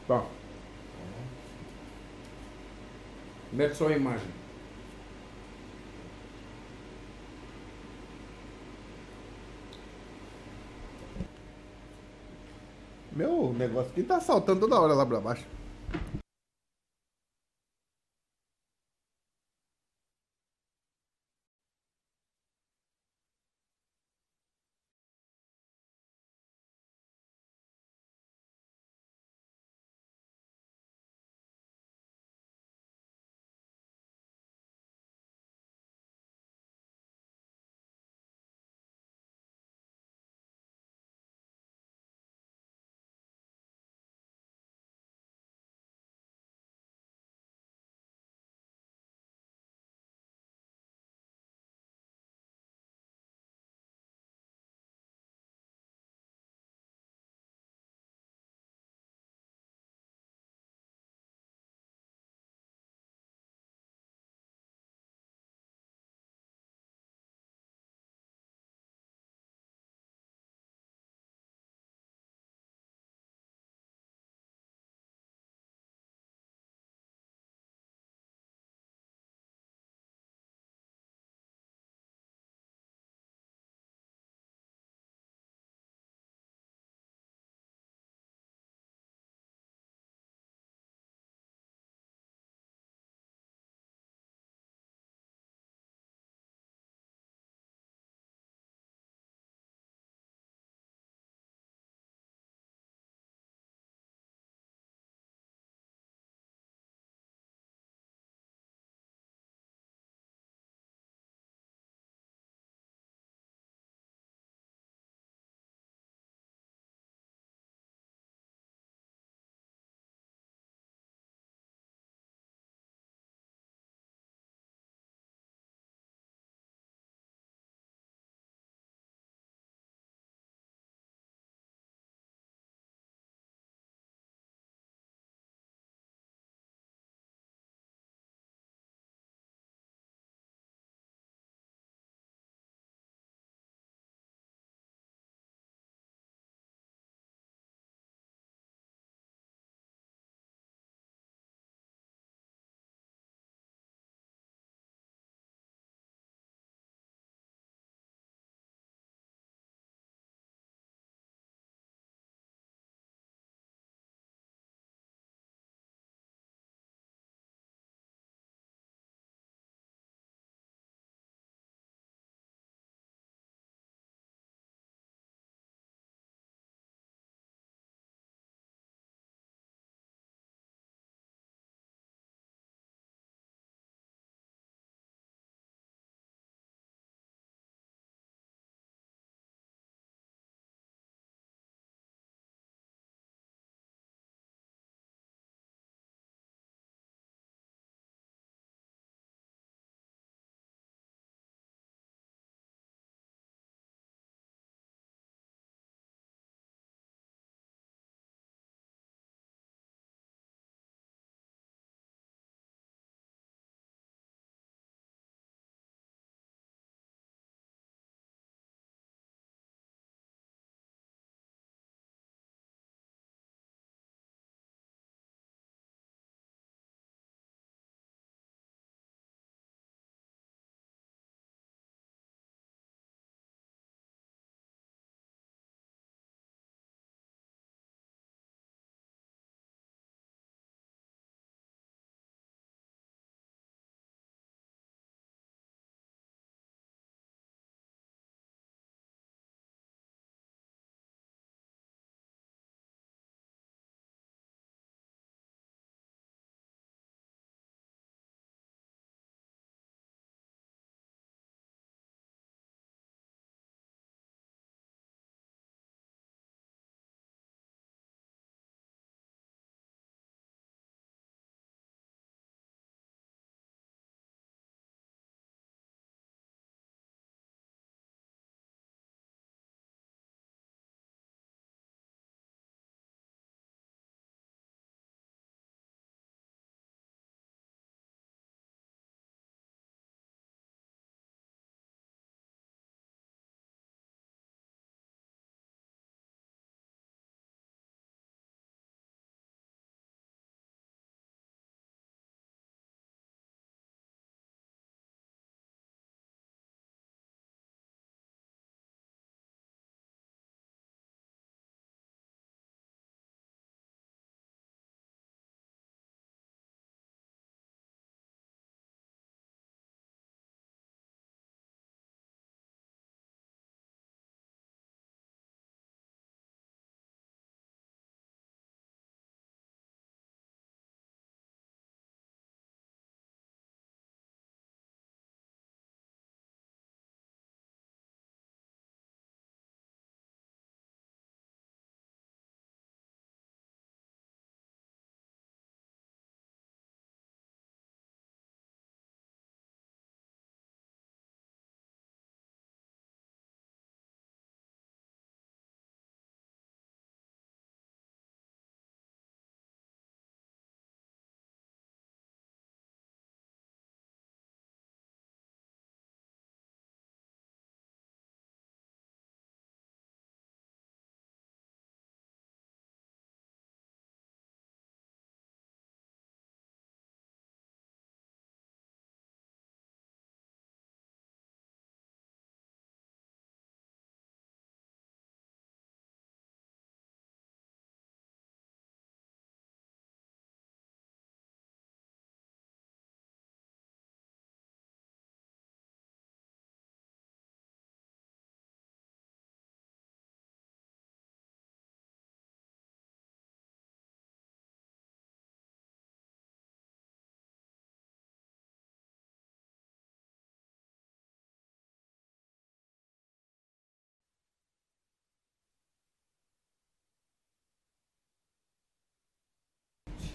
Tá. Mete só a imagem. Meu negócio aqui tá saltando toda hora lá pra baixo.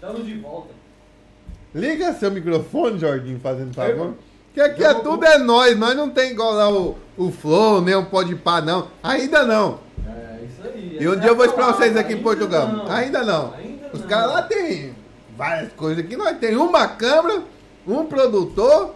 Estamos de volta. Liga seu microfone, Jorginho, fazendo favor. Que aqui é tudo é nós, nós não tem igual lá o, o Flow, nem o Pode Pá, não. Ainda não. É, isso aí. E um dia eu vou esperar vocês aqui em Portugal. Não. Ainda não. Ainda Os caras lá tem várias coisas aqui. Nós tem uma câmera, um produtor,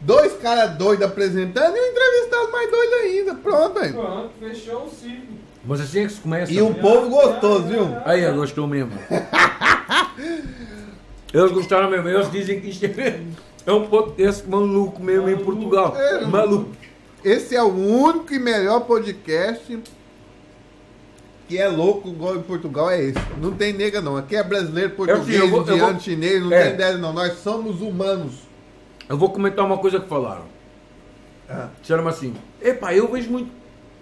dois caras doidos apresentando e um entrevistado mais doido ainda. Pronto, velho. Pronto, fechou o ciclo. Mas assim é que se começa. E um povo gostoso, viu? Aí, eu gostou mesmo. <laughs> <laughs> Eles gostaram mesmo. Eles dizem que isto é, é um podcast maluco mesmo em Portugal. É. Maluco. Esse é o único e melhor podcast que é louco igual em Portugal, é esse. Não tem nega não. Aqui é brasileiro, português, eu vou- eu indiano, vou- chinês, não É. tem ideia não. Nós somos humanos. Eu vou comentar uma coisa que falaram. Ah. Disseram-me assim: Epá, eu vejo muito.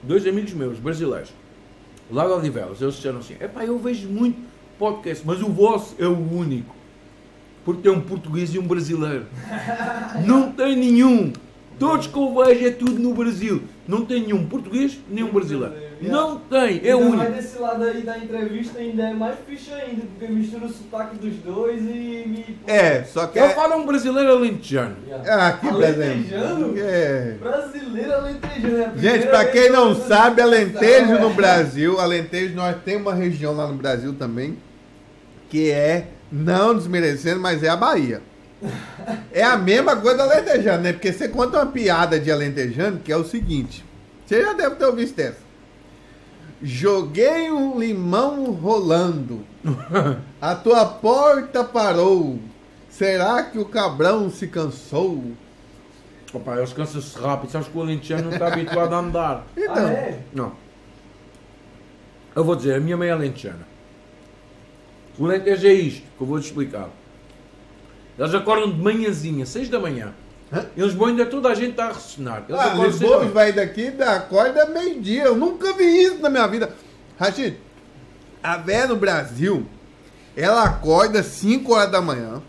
Dois amigos meus, brasileiros, lá de Odivelas, eles disseram assim: Epá, eu vejo muito podcast, mas o vosso é o único. Porque tem um português e um brasileiro. Não tem nenhum. Todos que eu vejo é tudo no Brasil. Não tem nenhum português nem um brasileiro. Não tem, é o único. desse lado aí da entrevista ainda é mais ficha ainda, porque mistura o sotaque dos dois e me. É, só que Eu é... falo um brasileiro alentejano. Ah, aqui Alentejano? brasileiro. É. Brasileiro alentejano. é Gente, pra quem que não sabe, Alentejo no Brasil, Alentejo nós temos uma região lá no Brasil também, que é, não desmerecendo, mas é a Bahia. É a mesma coisa do alentejano, né? Porque você conta uma piada de alentejano que é o seguinte. Você já deve ter ouvido essa. Joguei um limão rolando. A tua porta parou. Será que o cabrão se cansou? Opa, eles cansam-se rápido. Sabes que o alentejano não está habituado a andar. Então, Ah, é? Não. Eu vou dizer, a minha mãe é alentejana. O Alentejo é isto que eu vou-te explicar. Eles acordam de manhãzinha, 6 da manhã. Hã? Em Lisboa ainda toda a gente está a ressonar. Eles Ah, Lisboa vai daqui da acorda meio-dia. Eu nunca vi isso na minha vida. Rachid, a véia no Brasil, ela acorda 5 horas da manhã,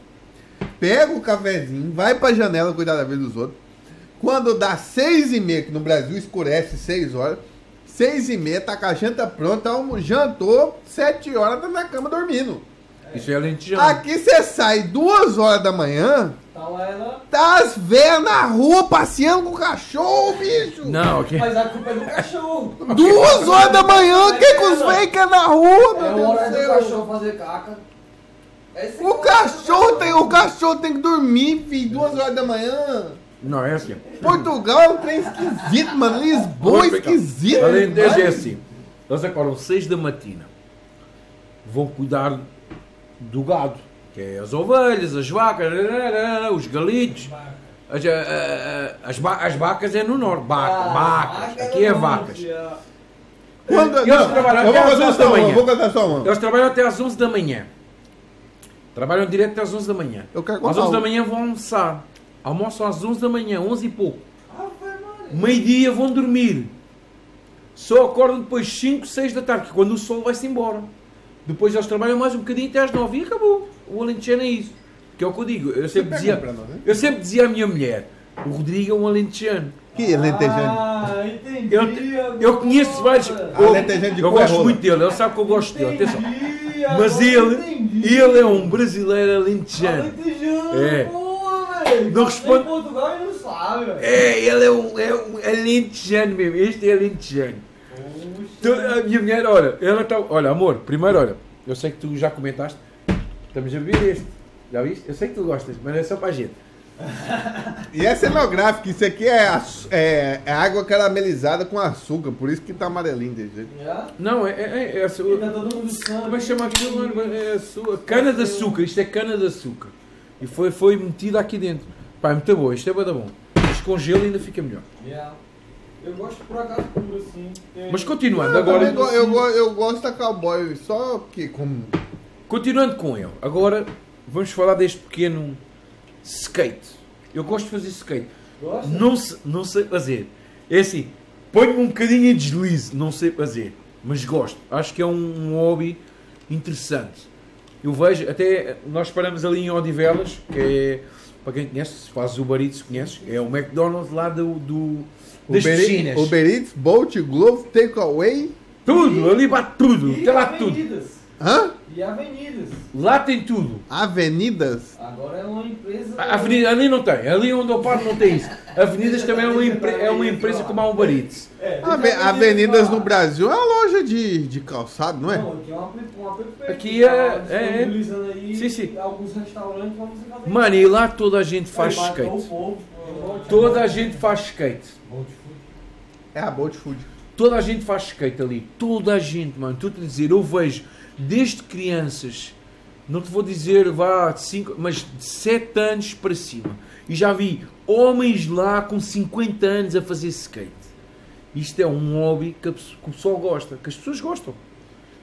pega o cafezinho, vai pra janela cuidar da vida dos outros. Quando dá 6 e meia, que no Brasil escurece 6 horas, 6 e meia, tá com a janta pronta, jantou, 7 horas, tá na cama dormindo. Isso é alentejano. Aqui você sai 2 horas da manhã, Tá lá ela. tá as velhas na rua passeando com o cachorro, bicho. Não, aqui. Mas a culpa é do cachorro. Duas horas da manhã, quem que os velhos quer na rua, É meu a Deus hora do cachorro fazer caca. É esse O cachorro tem, o cachorro tem que dormir, filho, duas horas da manhã. Não, é assim. Portugal é um trem esquisito, mano. Lisboa é esquisito. Alentejo é demais. assim. Eles acordam 6 da matina. Vão cuidar do gado. Que é as ovelhas, as vacas, os galitos. As, eh, eh, as, as vacas é no norte. Vaca, Ah, vacas. Aqui é vacas. Quando, Eles não, trabalham até às contar 11 da manhã. uma. Eles trabalham até às 11 da manhã. Trabalham direto até às 11 da manhã. Eu quero Às contar 11 da manhã vão almoçar. Almoçam às 11 da manhã, 11 e pouco. Meio-dia vão dormir. Só acordam depois 5, 6 da tarde, que é quando o sol vai-se embora. Depois eles trabalham mais um bocadinho até às 9 e acabou. O Alentejano é isso. Que é o que eu digo. Eu sempre dizia, nós, eu sempre dizia à minha mulher, o Rodrigo é um Alentejano. Que alentejante. Ah, entendi. Eu, eu conheço vários. agora. Eu, Alentejano de eu gosto muito dele, ele sabe que eu gosto dele. Atenção. Mas ele, ele é um brasileiro alentejano. Alentejano, É. velho. Não responde- em Portugal e não sabe, velho. É, ele é um, é um alentejano mesmo. Este é alentejano. Tu- a minha mulher, olha, ela está. Olha, amor, primeiro, olha, eu sei que tu já comentaste, estamos a beber este. Já viste? Eu sei que tu gostas, mas é só para a gente. <laughs> E é cenográfico, isso aqui é, é- é água caramelizada com açúcar, por isso que tá amarelinho desse jeito. Não, é, é, é a sua. tá todo mundo sangue. Como é que chama aquilo? mano? É a sua. Cana de açúcar, isto é cana de açúcar. E foi, foi metida aqui dentro. Pá, é muito bom, isto é muito bom. Mas com gelo ainda fica melhor. Já. Eu gosto por acaso puro assim. Tem- Mas continuando, Eu, agora. eu, go- eu gosto da cowboy, só que como. Continuando com ele, agora vamos falar deste pequeno skate. Eu gosto de fazer skate. Gosta? Não, se- não sei fazer. É assim, ponho-me um bocadinho em deslize, não sei fazer. Mas gosto. Acho que é um, um hobby interessante. Eu vejo, até nós paramos ali em Odivelas, que é, para quem conhece, se faz o barito, se conheces, é o McDonald's lá do, do, das Uber, piscinas. Uber Eats, Bolt, Glovo, Takeaway. Tudo, ali bate tudo, Ih, tem lá tá tudo. Hã? E avenidas. Lá tem tudo. Avenidas? Agora é uma empresa. A avenida, ali não tem. Ali onde eu paro não tem isso. Avenidas também é uma, empre, é uma empresa como a Uber Eats. É, Ave- avenidas no Brasil é uma loja de, de calçado, não é? Não, aqui é uma, uma app Aqui é- tá é- é. disponibilizando aí Sim, sim. alguns restaurantes pra você fazer. Mano, e lá toda a gente faz skate. povo. Toda a gente faz skate. É a Bolt Food. Toda a gente faz skate ali. Toda a gente, mano. Estou-te a dizer, eu vejo desde crianças, não te vou dizer vá de 5, mas de 7 anos para cima. E já vi homens lá com 50 anos a fazer skate. Isto é um hobby que, a que o pessoal gosta, que as pessoas gostam.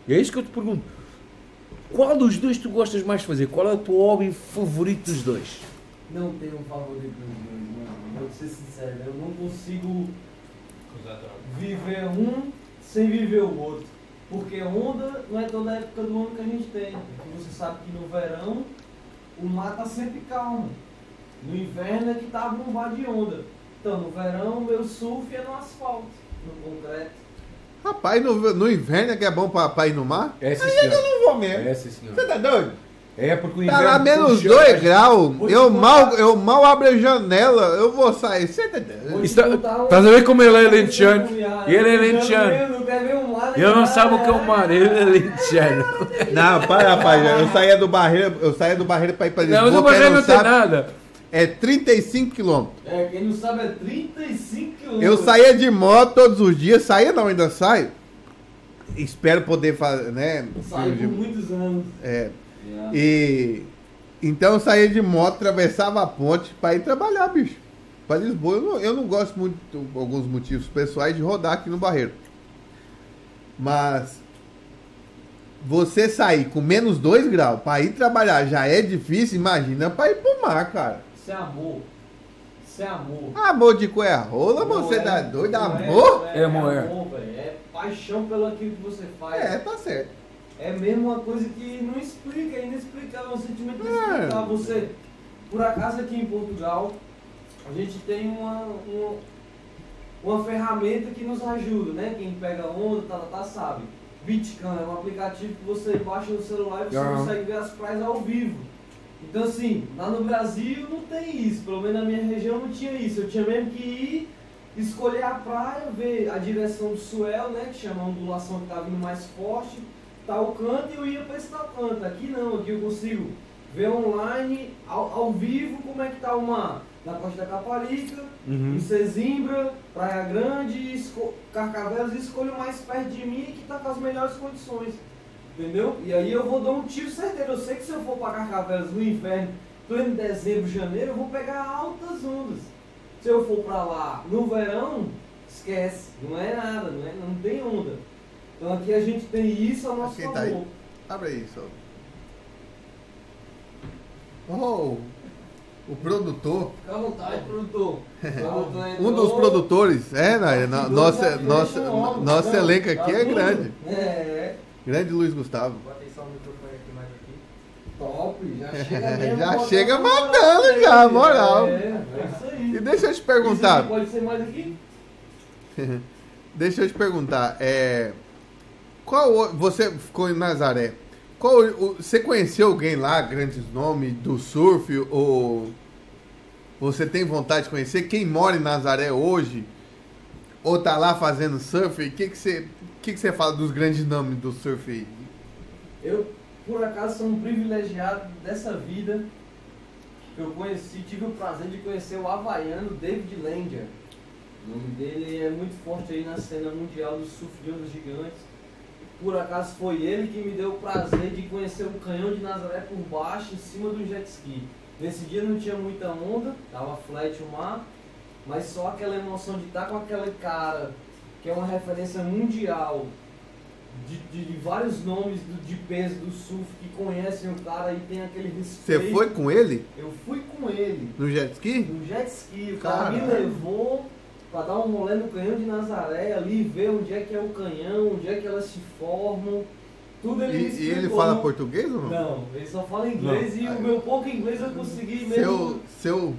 E é isso que eu te pergunto. Qual dos dois tu gostas mais de fazer? Qual é o teu hobby favorito dos dois? Não tenho um favorito dos dois, mano. Vou ser sincero, eu não consigo viver um sem viver o outro. Porque onda não é toda época do ano que a gente tem. Porque você sabe que no verão o mar tá sempre calmo. No inverno é que tá bombado de onda. Então no verão meu surf é no asfalto, no concreto. Rapaz, no, no inverno é que é bom pra, pra ir no mar? É, sim, senhor. não vou mesmo. É, sim, senhor. Você tá doido? É porque o Tá inverno lá menos puxa- 2 graus. Eu mal, eu mal abro a janela. Eu vou sair. Você tá doido? Vou te Está- contar um- Estás a ver como ele é lentejano? Ah, Ele é eu lentejano. Não não sabe o que é o mar, ele é lentejano. <laughs> Não, para, rapaz. Eu saía do Barreiro, eu saía do Barreiro pra ir pra Lisboa. Não, mas o Barreiro não tem sabe, nada. É 35 quilômetros. É, quem não sabe é 35 quilômetros. Eu saía de moto todos os dias. Saía não, ainda saio. Espero poder fazer, né? Saí por muitos anos. É. E então eu saía de moto, atravessava a ponte pra ir trabalhar, bicho. Pra Lisboa. Eu não, eu não gosto muito, por alguns motivos pessoais, de rodar aqui no Barreiro. Mas você sair com menos 2 graus pra ir trabalhar já é difícil, imagina pra ir pro mar, cara. Isso é amor. Isso é amor. Amor de coia rola, Não você é- tá doido? Amor? É, É é, amor, é. amor, velho. É paixão pelo aquilo que você faz. É, tá certo. É mesmo uma coisa que não explica, é inexplicável, é um sentimento É. inexplicável. Você, por acaso aqui em Portugal, a gente tem uma, uma, uma ferramenta que nos ajuda, né? Quem pega onda, tá, tá, tá, sabe. Bitcam é um aplicativo que você baixa no celular e você Aham. consegue ver as praias ao vivo. Então assim, lá no Brasil não tem isso, pelo menos na minha região não tinha isso. Eu tinha mesmo que ir, escolher a praia, ver a direção do swell, né? Que chama a ondulação que tá vindo mais forte, tal canto e eu ia para esse tal canto. Aqui não, aqui eu consigo ver online, ao, ao vivo, como é que tá o mar. Na Costa da Caparica, Uhum. em Sesimbra, Praia Grande, esco Carcavelos, escolho mais perto de mim que tá com as melhores condições. Entendeu? E aí eu vou dar um tiro certeiro. Eu sei que se eu for para Carcavelos no inverno, pleno dezembro, janeiro, eu vou pegar altas ondas. Se eu for para lá no verão, esquece. Não é nada, não, é, não tem onda. Então aqui a gente tem isso a nosso Quem tá aí? favor. Abre só. Oh, o produtor. Fica à vontade, produtor. <laughs> Produtor Um dos produtores, é, né? nossa, nossa, deixam logo, nosso tá elenco aqui Tá é tudo? grande. É, Grande Luiz Gustavo. Bota aí só o microfone aqui mais aqui. top. Já <laughs> chega mesmo. Já chega moral matando já, moral. É, é isso aí. E deixa eu te Isso perguntar, Pode ser mais aqui? <laughs> deixa eu te perguntar, é, qual você ficou em Nazaré? Qual você conheceu alguém lá, grandes nomes do surf ou você tem vontade de conhecer quem mora em Nazaré hoje ou tá lá fazendo surf? O que que você que que você fala dos grandes nomes do surf aí? Eu, por acaso, sou um privilegiado dessa vida. Eu conheci, tive o prazer de conhecer o havaiano David Langer. O nome dele é muito forte aí na cena mundial do surf de ondas gigantes. Por acaso foi ele que me deu o prazer de conhecer o canhão de Nazaré por baixo, em cima do jet ski. Nesse dia não tinha muita onda, tava flat o mar, mas só aquela emoção de estar com aquele cara que é uma referência mundial de, de- de vários nomes do- de peso do surf que conhecem o cara e tem aquele Você respeito. foi com ele Eu fui com ele no jet ski? no jet ski. O cara me Caralho. levou pra dar um rolê no canhão de Nazaré, ali ver onde é que é o canhão, onde é que elas se formam. Tudo ele E, e ele fala português ou não? Não, ele só fala inglês e Não. o meu pouco inglês eu consegui mesmo. Seu, seu,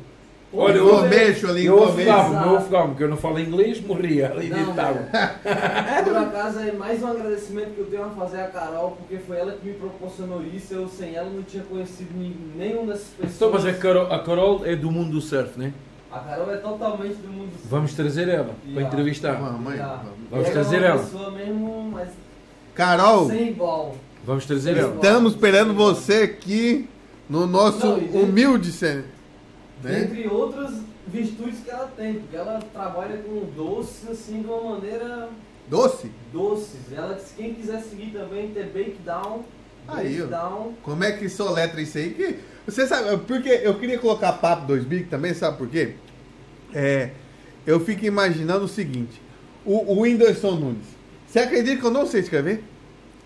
Olha, eu, eu mexo ali, eu afogava, eu afogava, porque eu não falo inglês, morria ali Não, de água. <laughs> Por acaso é mais um agradecimento que eu tenho a fazer a Carol, porque foi ela que me proporcionou isso. Eu sem ela não tinha conhecido nenhum dessas pessoas. Então, mas a Carol, a Carol é do mundo do surf, né? A Carol é totalmente do mundo. Vamos trazer ela Yeah. para entrevistar. Mamãe, Yeah. Vamos Ela trazer é uma ela. pessoa mesmo, mas Carol, sem igual. Vamos trazer ela. estamos esperando você aqui no nosso Não, humilde cen- né? Entre outras virtudes que ela tem, porque ela trabalha com doces assim de uma maneira Doce? doces. Ela disse quem quiser seguir também, ter Bake Down. Aí, ó. Bake Down. Como é que soletra isso aí? Que, você sabe, porque eu queria colocar papo 2 big também, sabe por quê? É, eu fico imaginando o seguinte: o, o Whindersson Nunes. Você acredita que eu não sei escrever?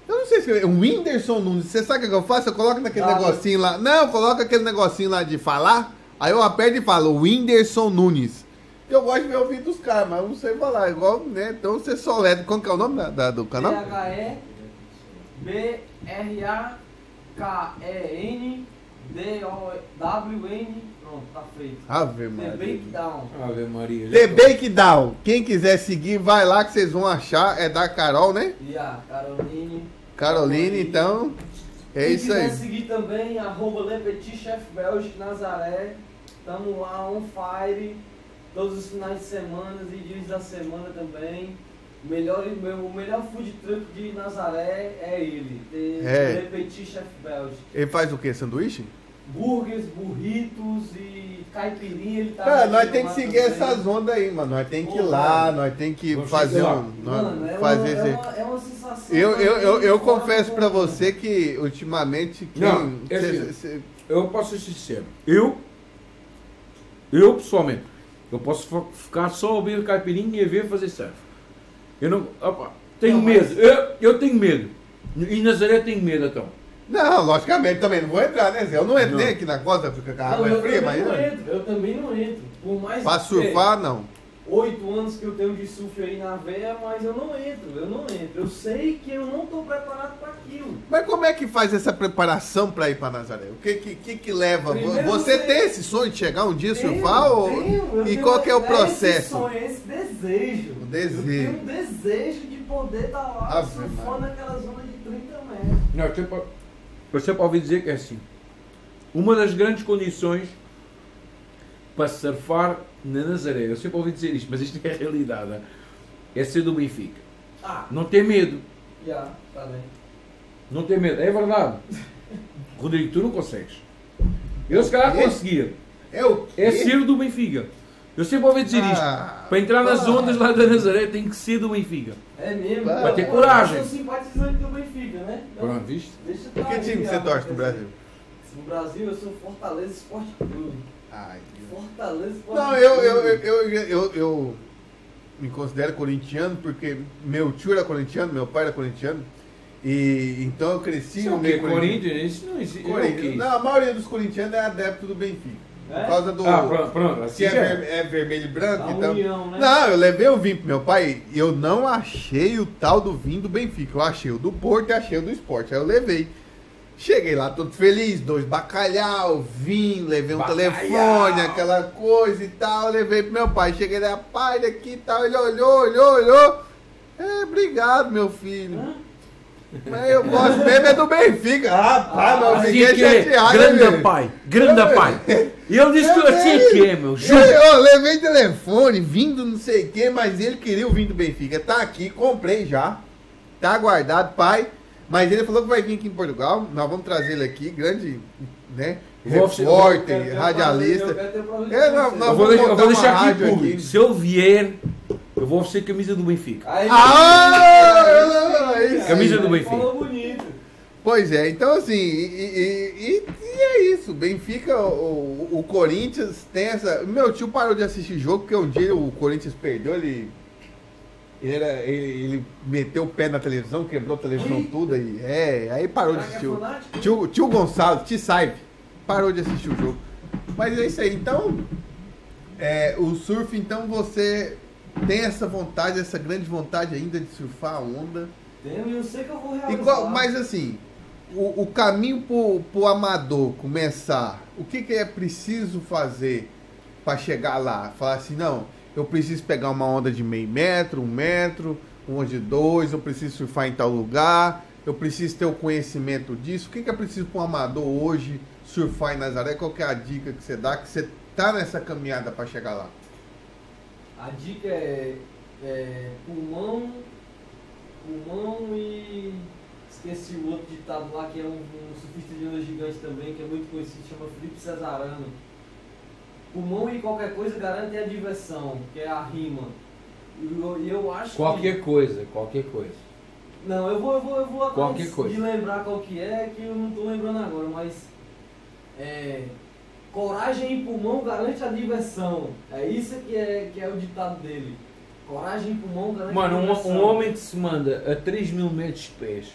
Eu não sei escrever. O Whindersson Nunes, você sabe o que eu faço? Eu coloco naquele Ah, negocinho lá. Não, eu coloco aquele negocinho lá de falar. Aí eu aperto e falo, Whindersson Nunes. Eu gosto de ver o vídeo dos caras, mas eu não sei falar. Igual, né? Então você soletra. Qual que é o nome da, da- do canal? T-H-E B-R-A-K-E-N D-O-W-N. Pronto, tá feito. Ave The Maria. Bake Down. Ave Maria. The Bake Down. Quem quiser seguir, vai lá que vocês vão achar. É da Carol, né? E a Caroline. Caroline, então. É Quem isso aí. quiser seguir também, arroba Le Petit Chef Belgique Nazaré. Tamo lá on fire. Todos os finais de semana e dias da semana também. O melhor, o melhor food truck de Nazaré é ele. The É. Le Petit Chef Belgique. Ele faz o quê? Sanduíche? Burgers, burritos e caipirinha. Ele tá Cara, nós tem que seguir também. essas ondas aí, mano. Nós tem que ir Pô, lá, mano. nós tem que Vamos fazer um. Mano, é, fazer uma, esse. é, uma, é uma sensação. Eu, eu, eu, eu fora confesso pra você que ultimamente quem. Não, é cê- assim. cê- Eu posso ser sincero. Eu, eu pessoalmente, eu posso ficar só ouvir caipirinha e ver fazer surf. Eu não. opa, tenho Não, mas- medo. Eu, eu tenho medo. E Nazaré tem medo então. Não, logicamente também não vou entrar, né, Zé? Eu não entro Não. nem aqui na costa, fica com a Não, água eu é fria, mas. não entro, eu também não entro. Por mais Pra surfar, não. Oito anos que eu tenho de surf aí na veia, mas eu não entro, eu não entro. Eu sei que eu não estou preparado para aquilo. Mas como é que faz essa preparação pra ir pra Nazaré? O que que, que, que leva? Primeiro você você- tem esse sonho de chegar um dia Tenho, surfar? ou... tenho, eu E tenho qual que é o esse processo? sonho, esse desejo. O desejo. Eu tenho um desejo de poder estar lá Ave surfando Maria. naquela zona de 30 metros. Não, você pode, você pode ouvir dizer que é assim. Uma das grandes condições para surfar na Nazaré, eu sempre ouvi dizer isto, mas isto é a realidade, é ser do Benfica. Ah, Não ter medo. já, tá bem. Não ter medo. É verdade. <laughs> Rodrigo, tu não consegues. Eu se calhar quê? conseguia. É o É ser do Benfica. Eu sempre ouvi dizer isto. Ah, Para entrar nas ah. ondas lá da Nazaré tem que ser do Benfica. É mesmo? Vai Eu- ter eu coragem. sou simpatizante do Benfica, né? Então, Pronto, viste? Deixa eu Que dar time você torce no Brasil? No Brasil eu sou Fortaleza Esporte Clube. Ai. Fortaleza Não, eu, eu, eu, eu, eu, eu me considero corintiano porque meu tio era corintiano, meu pai era corintiano. E então eu cresci é no meio corintiano. Corinthians? Isso não existe. É? Não, a maioria dos corintianos é adepto do Benfica. É? Por causa do. Ah, pronto, pronto. Assim que é, já é. ver- é vermelho e branco, A então. união, né? Não, eu levei o vinho pro meu pai e eu não achei o tal do vinho do Benfica. Eu achei o do Porto e achei o do esporte. Aí eu levei. Cheguei lá todo feliz, dois bacalhau, vinho, levei um Bacalhau. telefone, aquela coisa e tal. Eu levei pro meu pai. Cheguei lá, pai, daqui e tal. Ele olhou, olhou, olhou. É, obrigado, meu filho. Hã? Mas eu gosto mesmo é do Benfica. Rapaz, mas eu Assim fiquei que chateado. Grande pai. Grande pai. E ele disse que Eu sei. que meu. Juro. Eu, eu levei telefone, vindo não sei o que, mas ele queria o vinho do Benfica. Tá aqui, comprei já. Tá guardado, pai. Mas ele falou que vai vir aqui em Portugal. Nós vamos trazer ele aqui, grande, né? Vou- Eu Repórter, radialista. eu É, não, não, Eu vou, eu vou deixar aqui público. aqui. Se ele vier, eu vou oferecer camisa do Benfica. Aí, Ah, aí, isso Camisa do Benfica. Falou bonito. Pois é, então assim, e, e- e- e é isso. Benfica, o, o Corinthians tem essa. Meu tio parou de assistir jogo porque um dia o Corinthians perdeu, ele. Ele, era- ele- ele meteu o pé na televisão, quebrou a televisão Ih. tudo aí. É, aí parou de é assistir. o-? Tio, tio Gonçalo, T-Saive, parou de assistir o jogo. Mas é isso aí. Então, é, o surf, então você tem essa vontade, essa grande vontade ainda de surfar a onda. Tenho, e eu sei que eu vou E realizar. qual- mas assim, o, o caminho pro, pro amador começar, o que, que é preciso fazer para chegar lá? Falar assim, não, eu preciso pegar uma onda de meio metro, um metro, uma de dois, eu preciso surfar em tal lugar, eu preciso ter o conhecimento disso. O que, que é preciso para um amador hoje surfar em Nazaré? Qual é a dica que você dá que você tá nessa caminhada para chegar lá? A dica é, é pulmão, pulmão e esqueci o outro ditado lá que é um, um surfista de onda gigante também, que é muito conhecido, chama Felipe Cesarano. Pulmão e qualquer coisa garante a diversão, que é a rima. E eu, eu, acho Qualquer que... coisa, qualquer coisa. Não, eu vou, eu vou, eu vou qualquer coisa. de lembrar qual que é, que eu não estou lembrando agora, mas é, coragem e pulmão garante a diversão. É isso que é, que é o ditado dele. Coragem e pulmão garante Mano, a diversão. um homem que se manda a 3 mil metros de pés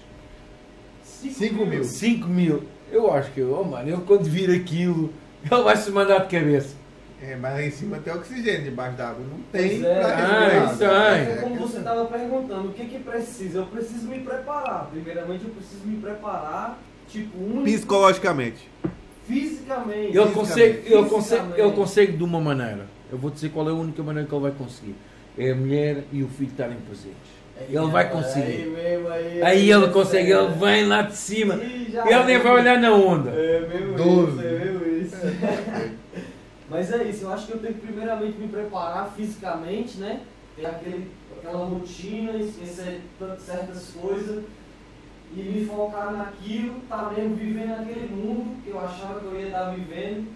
5 mil. 5 mil. Eu acho que, oh mano, ele quando vir aquilo, <laughs> ele vai se mandar de cabeça. É, mas lá em cima tem oxigênio, debaixo d'água não tem. Pois é. pra Ah, isso aí. Foi como você estava perguntando, o que que precisa? Eu preciso me preparar. Primeiramente eu preciso me preparar, tipo, um Psicologicamente. fisicamente. Consegue, ele, consegue, Fisicamente. ele consegue de uma maneira. Eu vou dizer qual é a única maneira que ele vai conseguir. É a mulher e o filho estarem presentes. Ele vai conseguir. Aí, mesmo, aí, Aí ele é consegue, sério. ele vem lá de cima. Ih, Ele nem é. vai olhar na onda. É mesmo Doze. isso, é mesmo isso. <laughs> Mas é isso, eu acho que eu tenho que primeiramente me preparar fisicamente, né? Ter aquele, aquela rotina, esquecer certas coisas e me focar naquilo, tá mesmo vivendo aquele mundo que eu achava que eu ia estar vivendo,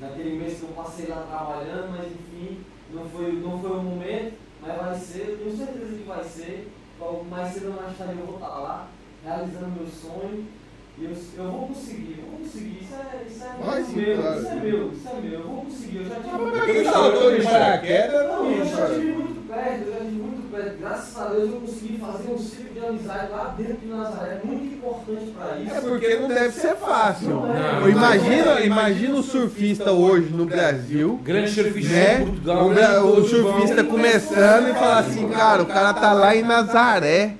naquele mês que eu passei lá trabalhando, mas enfim, não foi, não foi o momento, mas vai ser, eu tenho certeza que vai ser. Mais cedo ou mais tarde eu vou estar lá, realizando meu sonho. Eu, eu vou conseguir, eu vou conseguir, isso é, isso é sim, meu, claro. isso é meu, isso é meu, eu vou conseguir, eu já tive Pra quem saltou de paraquedas, não, não, eu já cara. estive muito perto, eu já estive muito perto. Graças a Deus eu consegui fazer um ciclo de amizade lá dentro de Nazaré, muito importante para isso. É porque não deve ser fácil. Não. Imagina, imagina o surfista hoje no Brasil, Grande surfista né? Portugal. O, né? o surfista começando e falar assim, cara, o cara tá lá em Nazaré,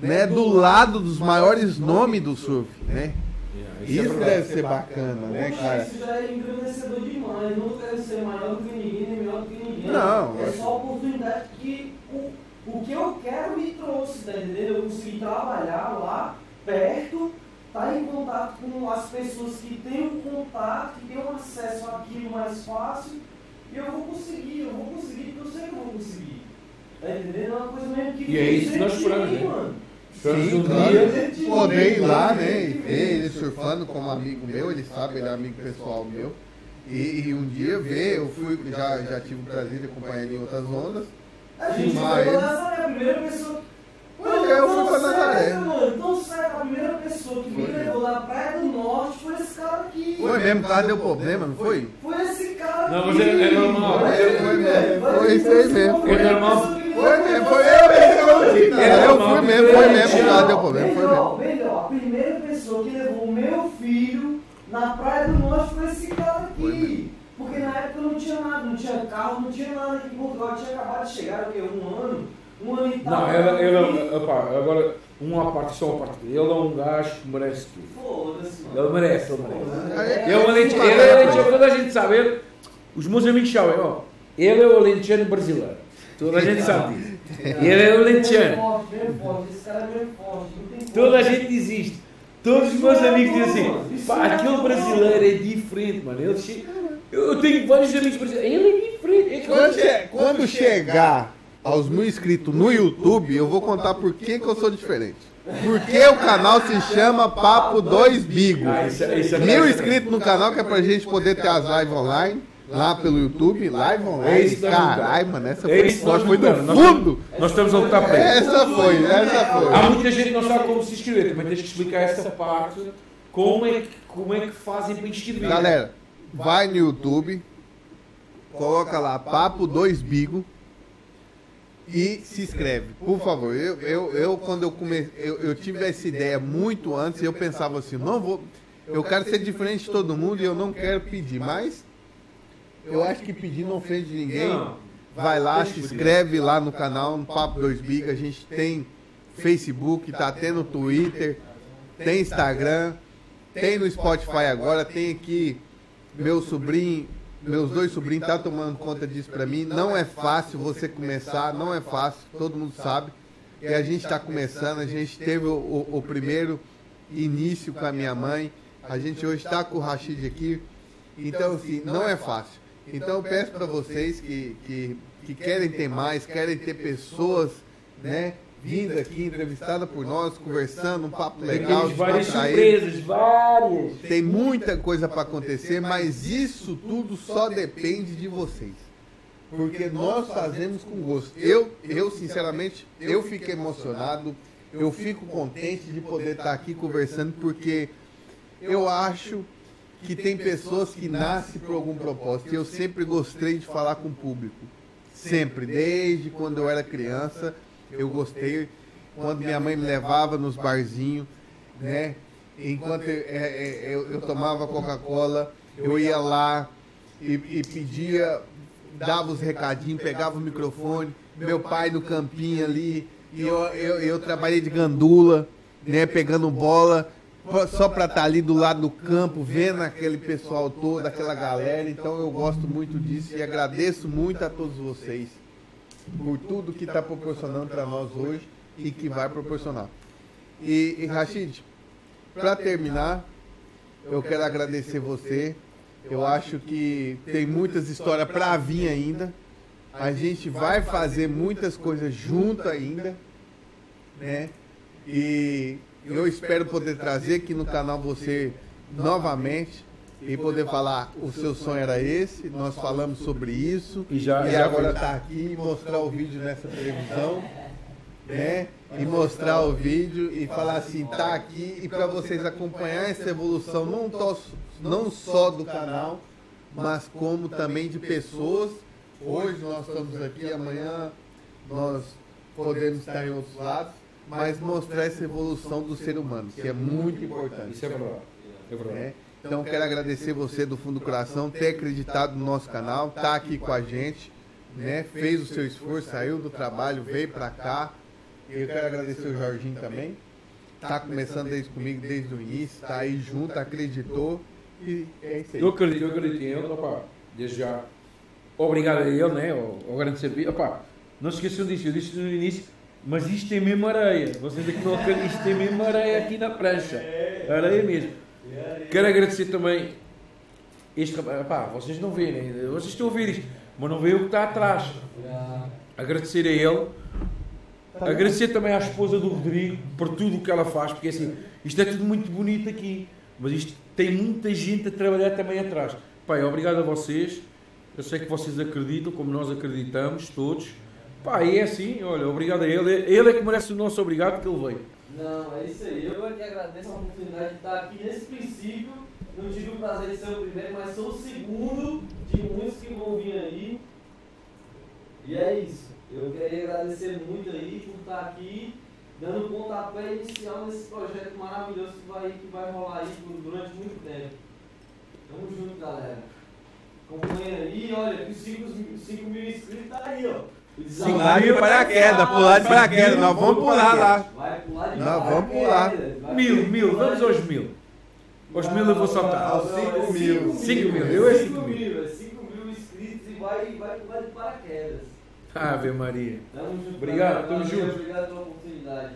né? Do lado dos maiores nomes do surf, né? Yeah, é Isso deve ser bacana, né, Poxa, cara? Isso já é engrandecedor demais. Não quero ser maior do que ninguém, nem melhor do que ninguém. Não, É só a oportunidade que o, o que eu quero me trouxe, tá entendendo? Eu consegui trabalhar lá, perto, estar em contato com as pessoas que têm um contato, que têm um acesso àquilo mais fácil. E eu vou conseguir, eu vou conseguir, porque eu sei que eu vou conseguir. Tá entendendo? É uma coisa mesmo que E é isso que nós mim, né? mano. Sim, um claro. dia. Poder ir lá, né? E ver ele surfando como amigo meu, ele sabe, ele é amigo pessoal meu. E, e um dia ver, eu fui, já, já tive o prazer de acompanhar ele em outras ondas. A gente Filmar foi pra. Nazaré, a primeira pessoa. Pois é, eu fui pra Tão Nazaré. sério, Mano, tão sério, a primeira pessoa que me levou na Praia do Norte foi esse cara aqui. Foi mesmo, o cara deu problema, não foi? Foi esse cara Não, aqui. mas é- é normal. Foi, foi mesmo. Foi isso aí mesmo. É normal. É Eu normal. fui mesmo, foi mesmo, o cara deu problema, foi mesmo. Melhor, melhor, a primeira pessoa que levou o meu filho na Praia do Norte foi esse cara Foi aqui. Porque na época não tinha nada, não tinha carro, não tinha nada aqui em Portugal, tinha acabado de chegar, o quê? Um ano? Um ano e tal. Não, ele, ele, opá, agora, uma parte, só uma parte. Ele é um gajo que merece tudo. Foda-se, mano. Ele merece, ele merece. Ele é um alentejano, ele é um alentejano, toda a gente sabe. Ele, os meus amigos sabem, ó. Ele é o alentejano brasileiro. Toda a gente sabe disso. Ele é o tem Toda a gente diz isto. Todos os meus amigos dizem assim, pá, aquele brasileiro é diferente, mano. Ele che... eu, tenho vários amigos brasileiros. Ele é diferente. É Quando, che- quando chegar aos mil inscritos no YouTube, eu vou contar por que, que eu sou diferente. Porque o canal se chama Papo 2 Bigo. Ah, isso, é- isso é Mil inscritos no canal que é pra gente poder ter as lives online. Lá pelo YouTube, live online. Caralho, mano, essa É foi, nós foi do fundo. Nós estamos a lutar para. Essa foi, essa foi. Há muita gente que não sabe como se inscrever. Também tens que explicar essa parte. Como é que, como é que fazem para inscrever. Galera, vai no YouTube, coloca lá Papo 2 Bigo e se inscreve, por favor. Eu, eu, eu quando eu comecei, eu, eu tive essa ideia muito antes, eu pensava assim, não vou, eu quero ser diferente de todo mundo e eu não quero pedir, mas eu acho que pedir não ofende ninguém. Não. Vai lá, se inscreve lá no canal, no Papo 2 Biga, a gente tem Facebook, tá tendo Twitter, tem Instagram, tem no Spotify agora, tem aqui meu sobrinho meus dois sobrinhos estão tá tomando conta disso para mim. Não é fácil você começar, não é fácil, todo mundo sabe. E a gente está começando, a gente teve o, o, o, primeiro início com a minha mãe, a gente hoje está com o Rashid aqui. Então, assim, não é fácil. Então, eu peço para vocês que, que, que querem ter mais, querem ter pessoas, né? vinda aqui, entrevistada por nós, conversando, um papo legal. Temos várias surpresas, várias. Tem muita coisa para acontecer, mas isso tudo só depende de vocês. Porque nós fazemos com gosto. Eu, eu sinceramente, eu fico emocionado, eu fico contente de poder estar aqui conversando, porque eu acho que tem pessoas que nascem por algum propósito. E eu sempre gostei de falar com o público. Sempre, desde quando eu era criança eu gostei quando minha mãe me levava nos barzinhos, né? Enquanto eu, é, é, eu, eu tomava Coca-Cola, eu ia lá e, e, pedia, dava os recadinhos, pegava o microfone, meu pai no campinho ali, e eu, eu, eu trabalhei de gandula, né? Pegando bola, só para estar tá ali do lado do campo, vendo aquele pessoal todo, aquela galera. Então eu gosto muito disso e agradeço muito a todos vocês por tudo que está proporcionando para nós hoje e que vai proporcionar. E, e Rashid, para terminar, eu quero agradecer você. Eu acho que tem muitas histórias para vir ainda. A gente vai fazer muitas coisas junto ainda, né? E eu espero poder trazer aqui no canal você novamente e poder falar o seu sonho era esse, nós falamos sobre isso e, já, e agora está aqui mostrar o vídeo nessa televisão, né? E mostrar o vídeo e falar assim, tá aqui e para vocês acompanhar essa evolução não, to, não só do canal, mas como também de pessoas. Hoje nós estamos aqui, amanhã nós podemos estar em outros lados, mas mostrar essa evolução do ser humano, que é muito importante. Isso é verdade. É verdade. É? Então quero agradecer você do fundo do coração ter acreditado no nosso canal, tá aqui com a gente, né? Fez o seu esforço, saiu do trabalho, veio para cá. Eu quero agradecer o Jorginho também. Tá começando desde comigo desde o início, tá aí junto, acreditou e é isso aí. Eu acredito, eu acredito ele, opa, desde já. Obrigado a ele, né? O, o grande serviço. Opa, não se esqueçam disso, eu disse no início, mas isto tem mesmo areia. Vocês aqui não acreditam, isto tem mesmo areia aqui na prancha. Areia mesmo. Quero agradecer também. Este, pá, vocês não veem, né? vocês estão a ouvir isto, mas não veem o que está atrás. Agradecer a ele. Agradecer também à esposa do Rodrigo por tudo o que ela faz, porque assim, isto é tudo muito bonito aqui, mas isto tem muita gente a trabalhar também atrás. Pai, obrigado a vocês. Eu sei que vocês acreditam, como nós acreditamos, todos. Pá, e é assim, olha, obrigado a ele. Ele é que merece o nosso obrigado que ele veio. Não, é isso aí. Eu é que agradeço a oportunidade de estar aqui nesse princípio. Não tive o prazer de ser o primeiro, mas sou o segundo de muitos que vão vir aí. E é isso. Eu queria agradecer muito aí por estar aqui, dando pontapé inicial nesse projeto maravilhoso que vai, que vai rolar aí durante muito tempo. Tamo junto, galera. Acompanha aí, olha, os 5 mil inscritos tá aí, ó. Pular de paraquedas, pular de paraquedas. Nós vamos pular lá. Vai pular de Nós vamos pular. Mil, mil, vamos aos mil. Os mil eu vou soltar. Aos 5 mil. 5 mil, eu é 5 mil. É 5 mil inscritos e vai, vai pular de paraquedas. Ave Maria. Tamo junto. Obrigado, tamo junto. Obrigado pela oportunidade.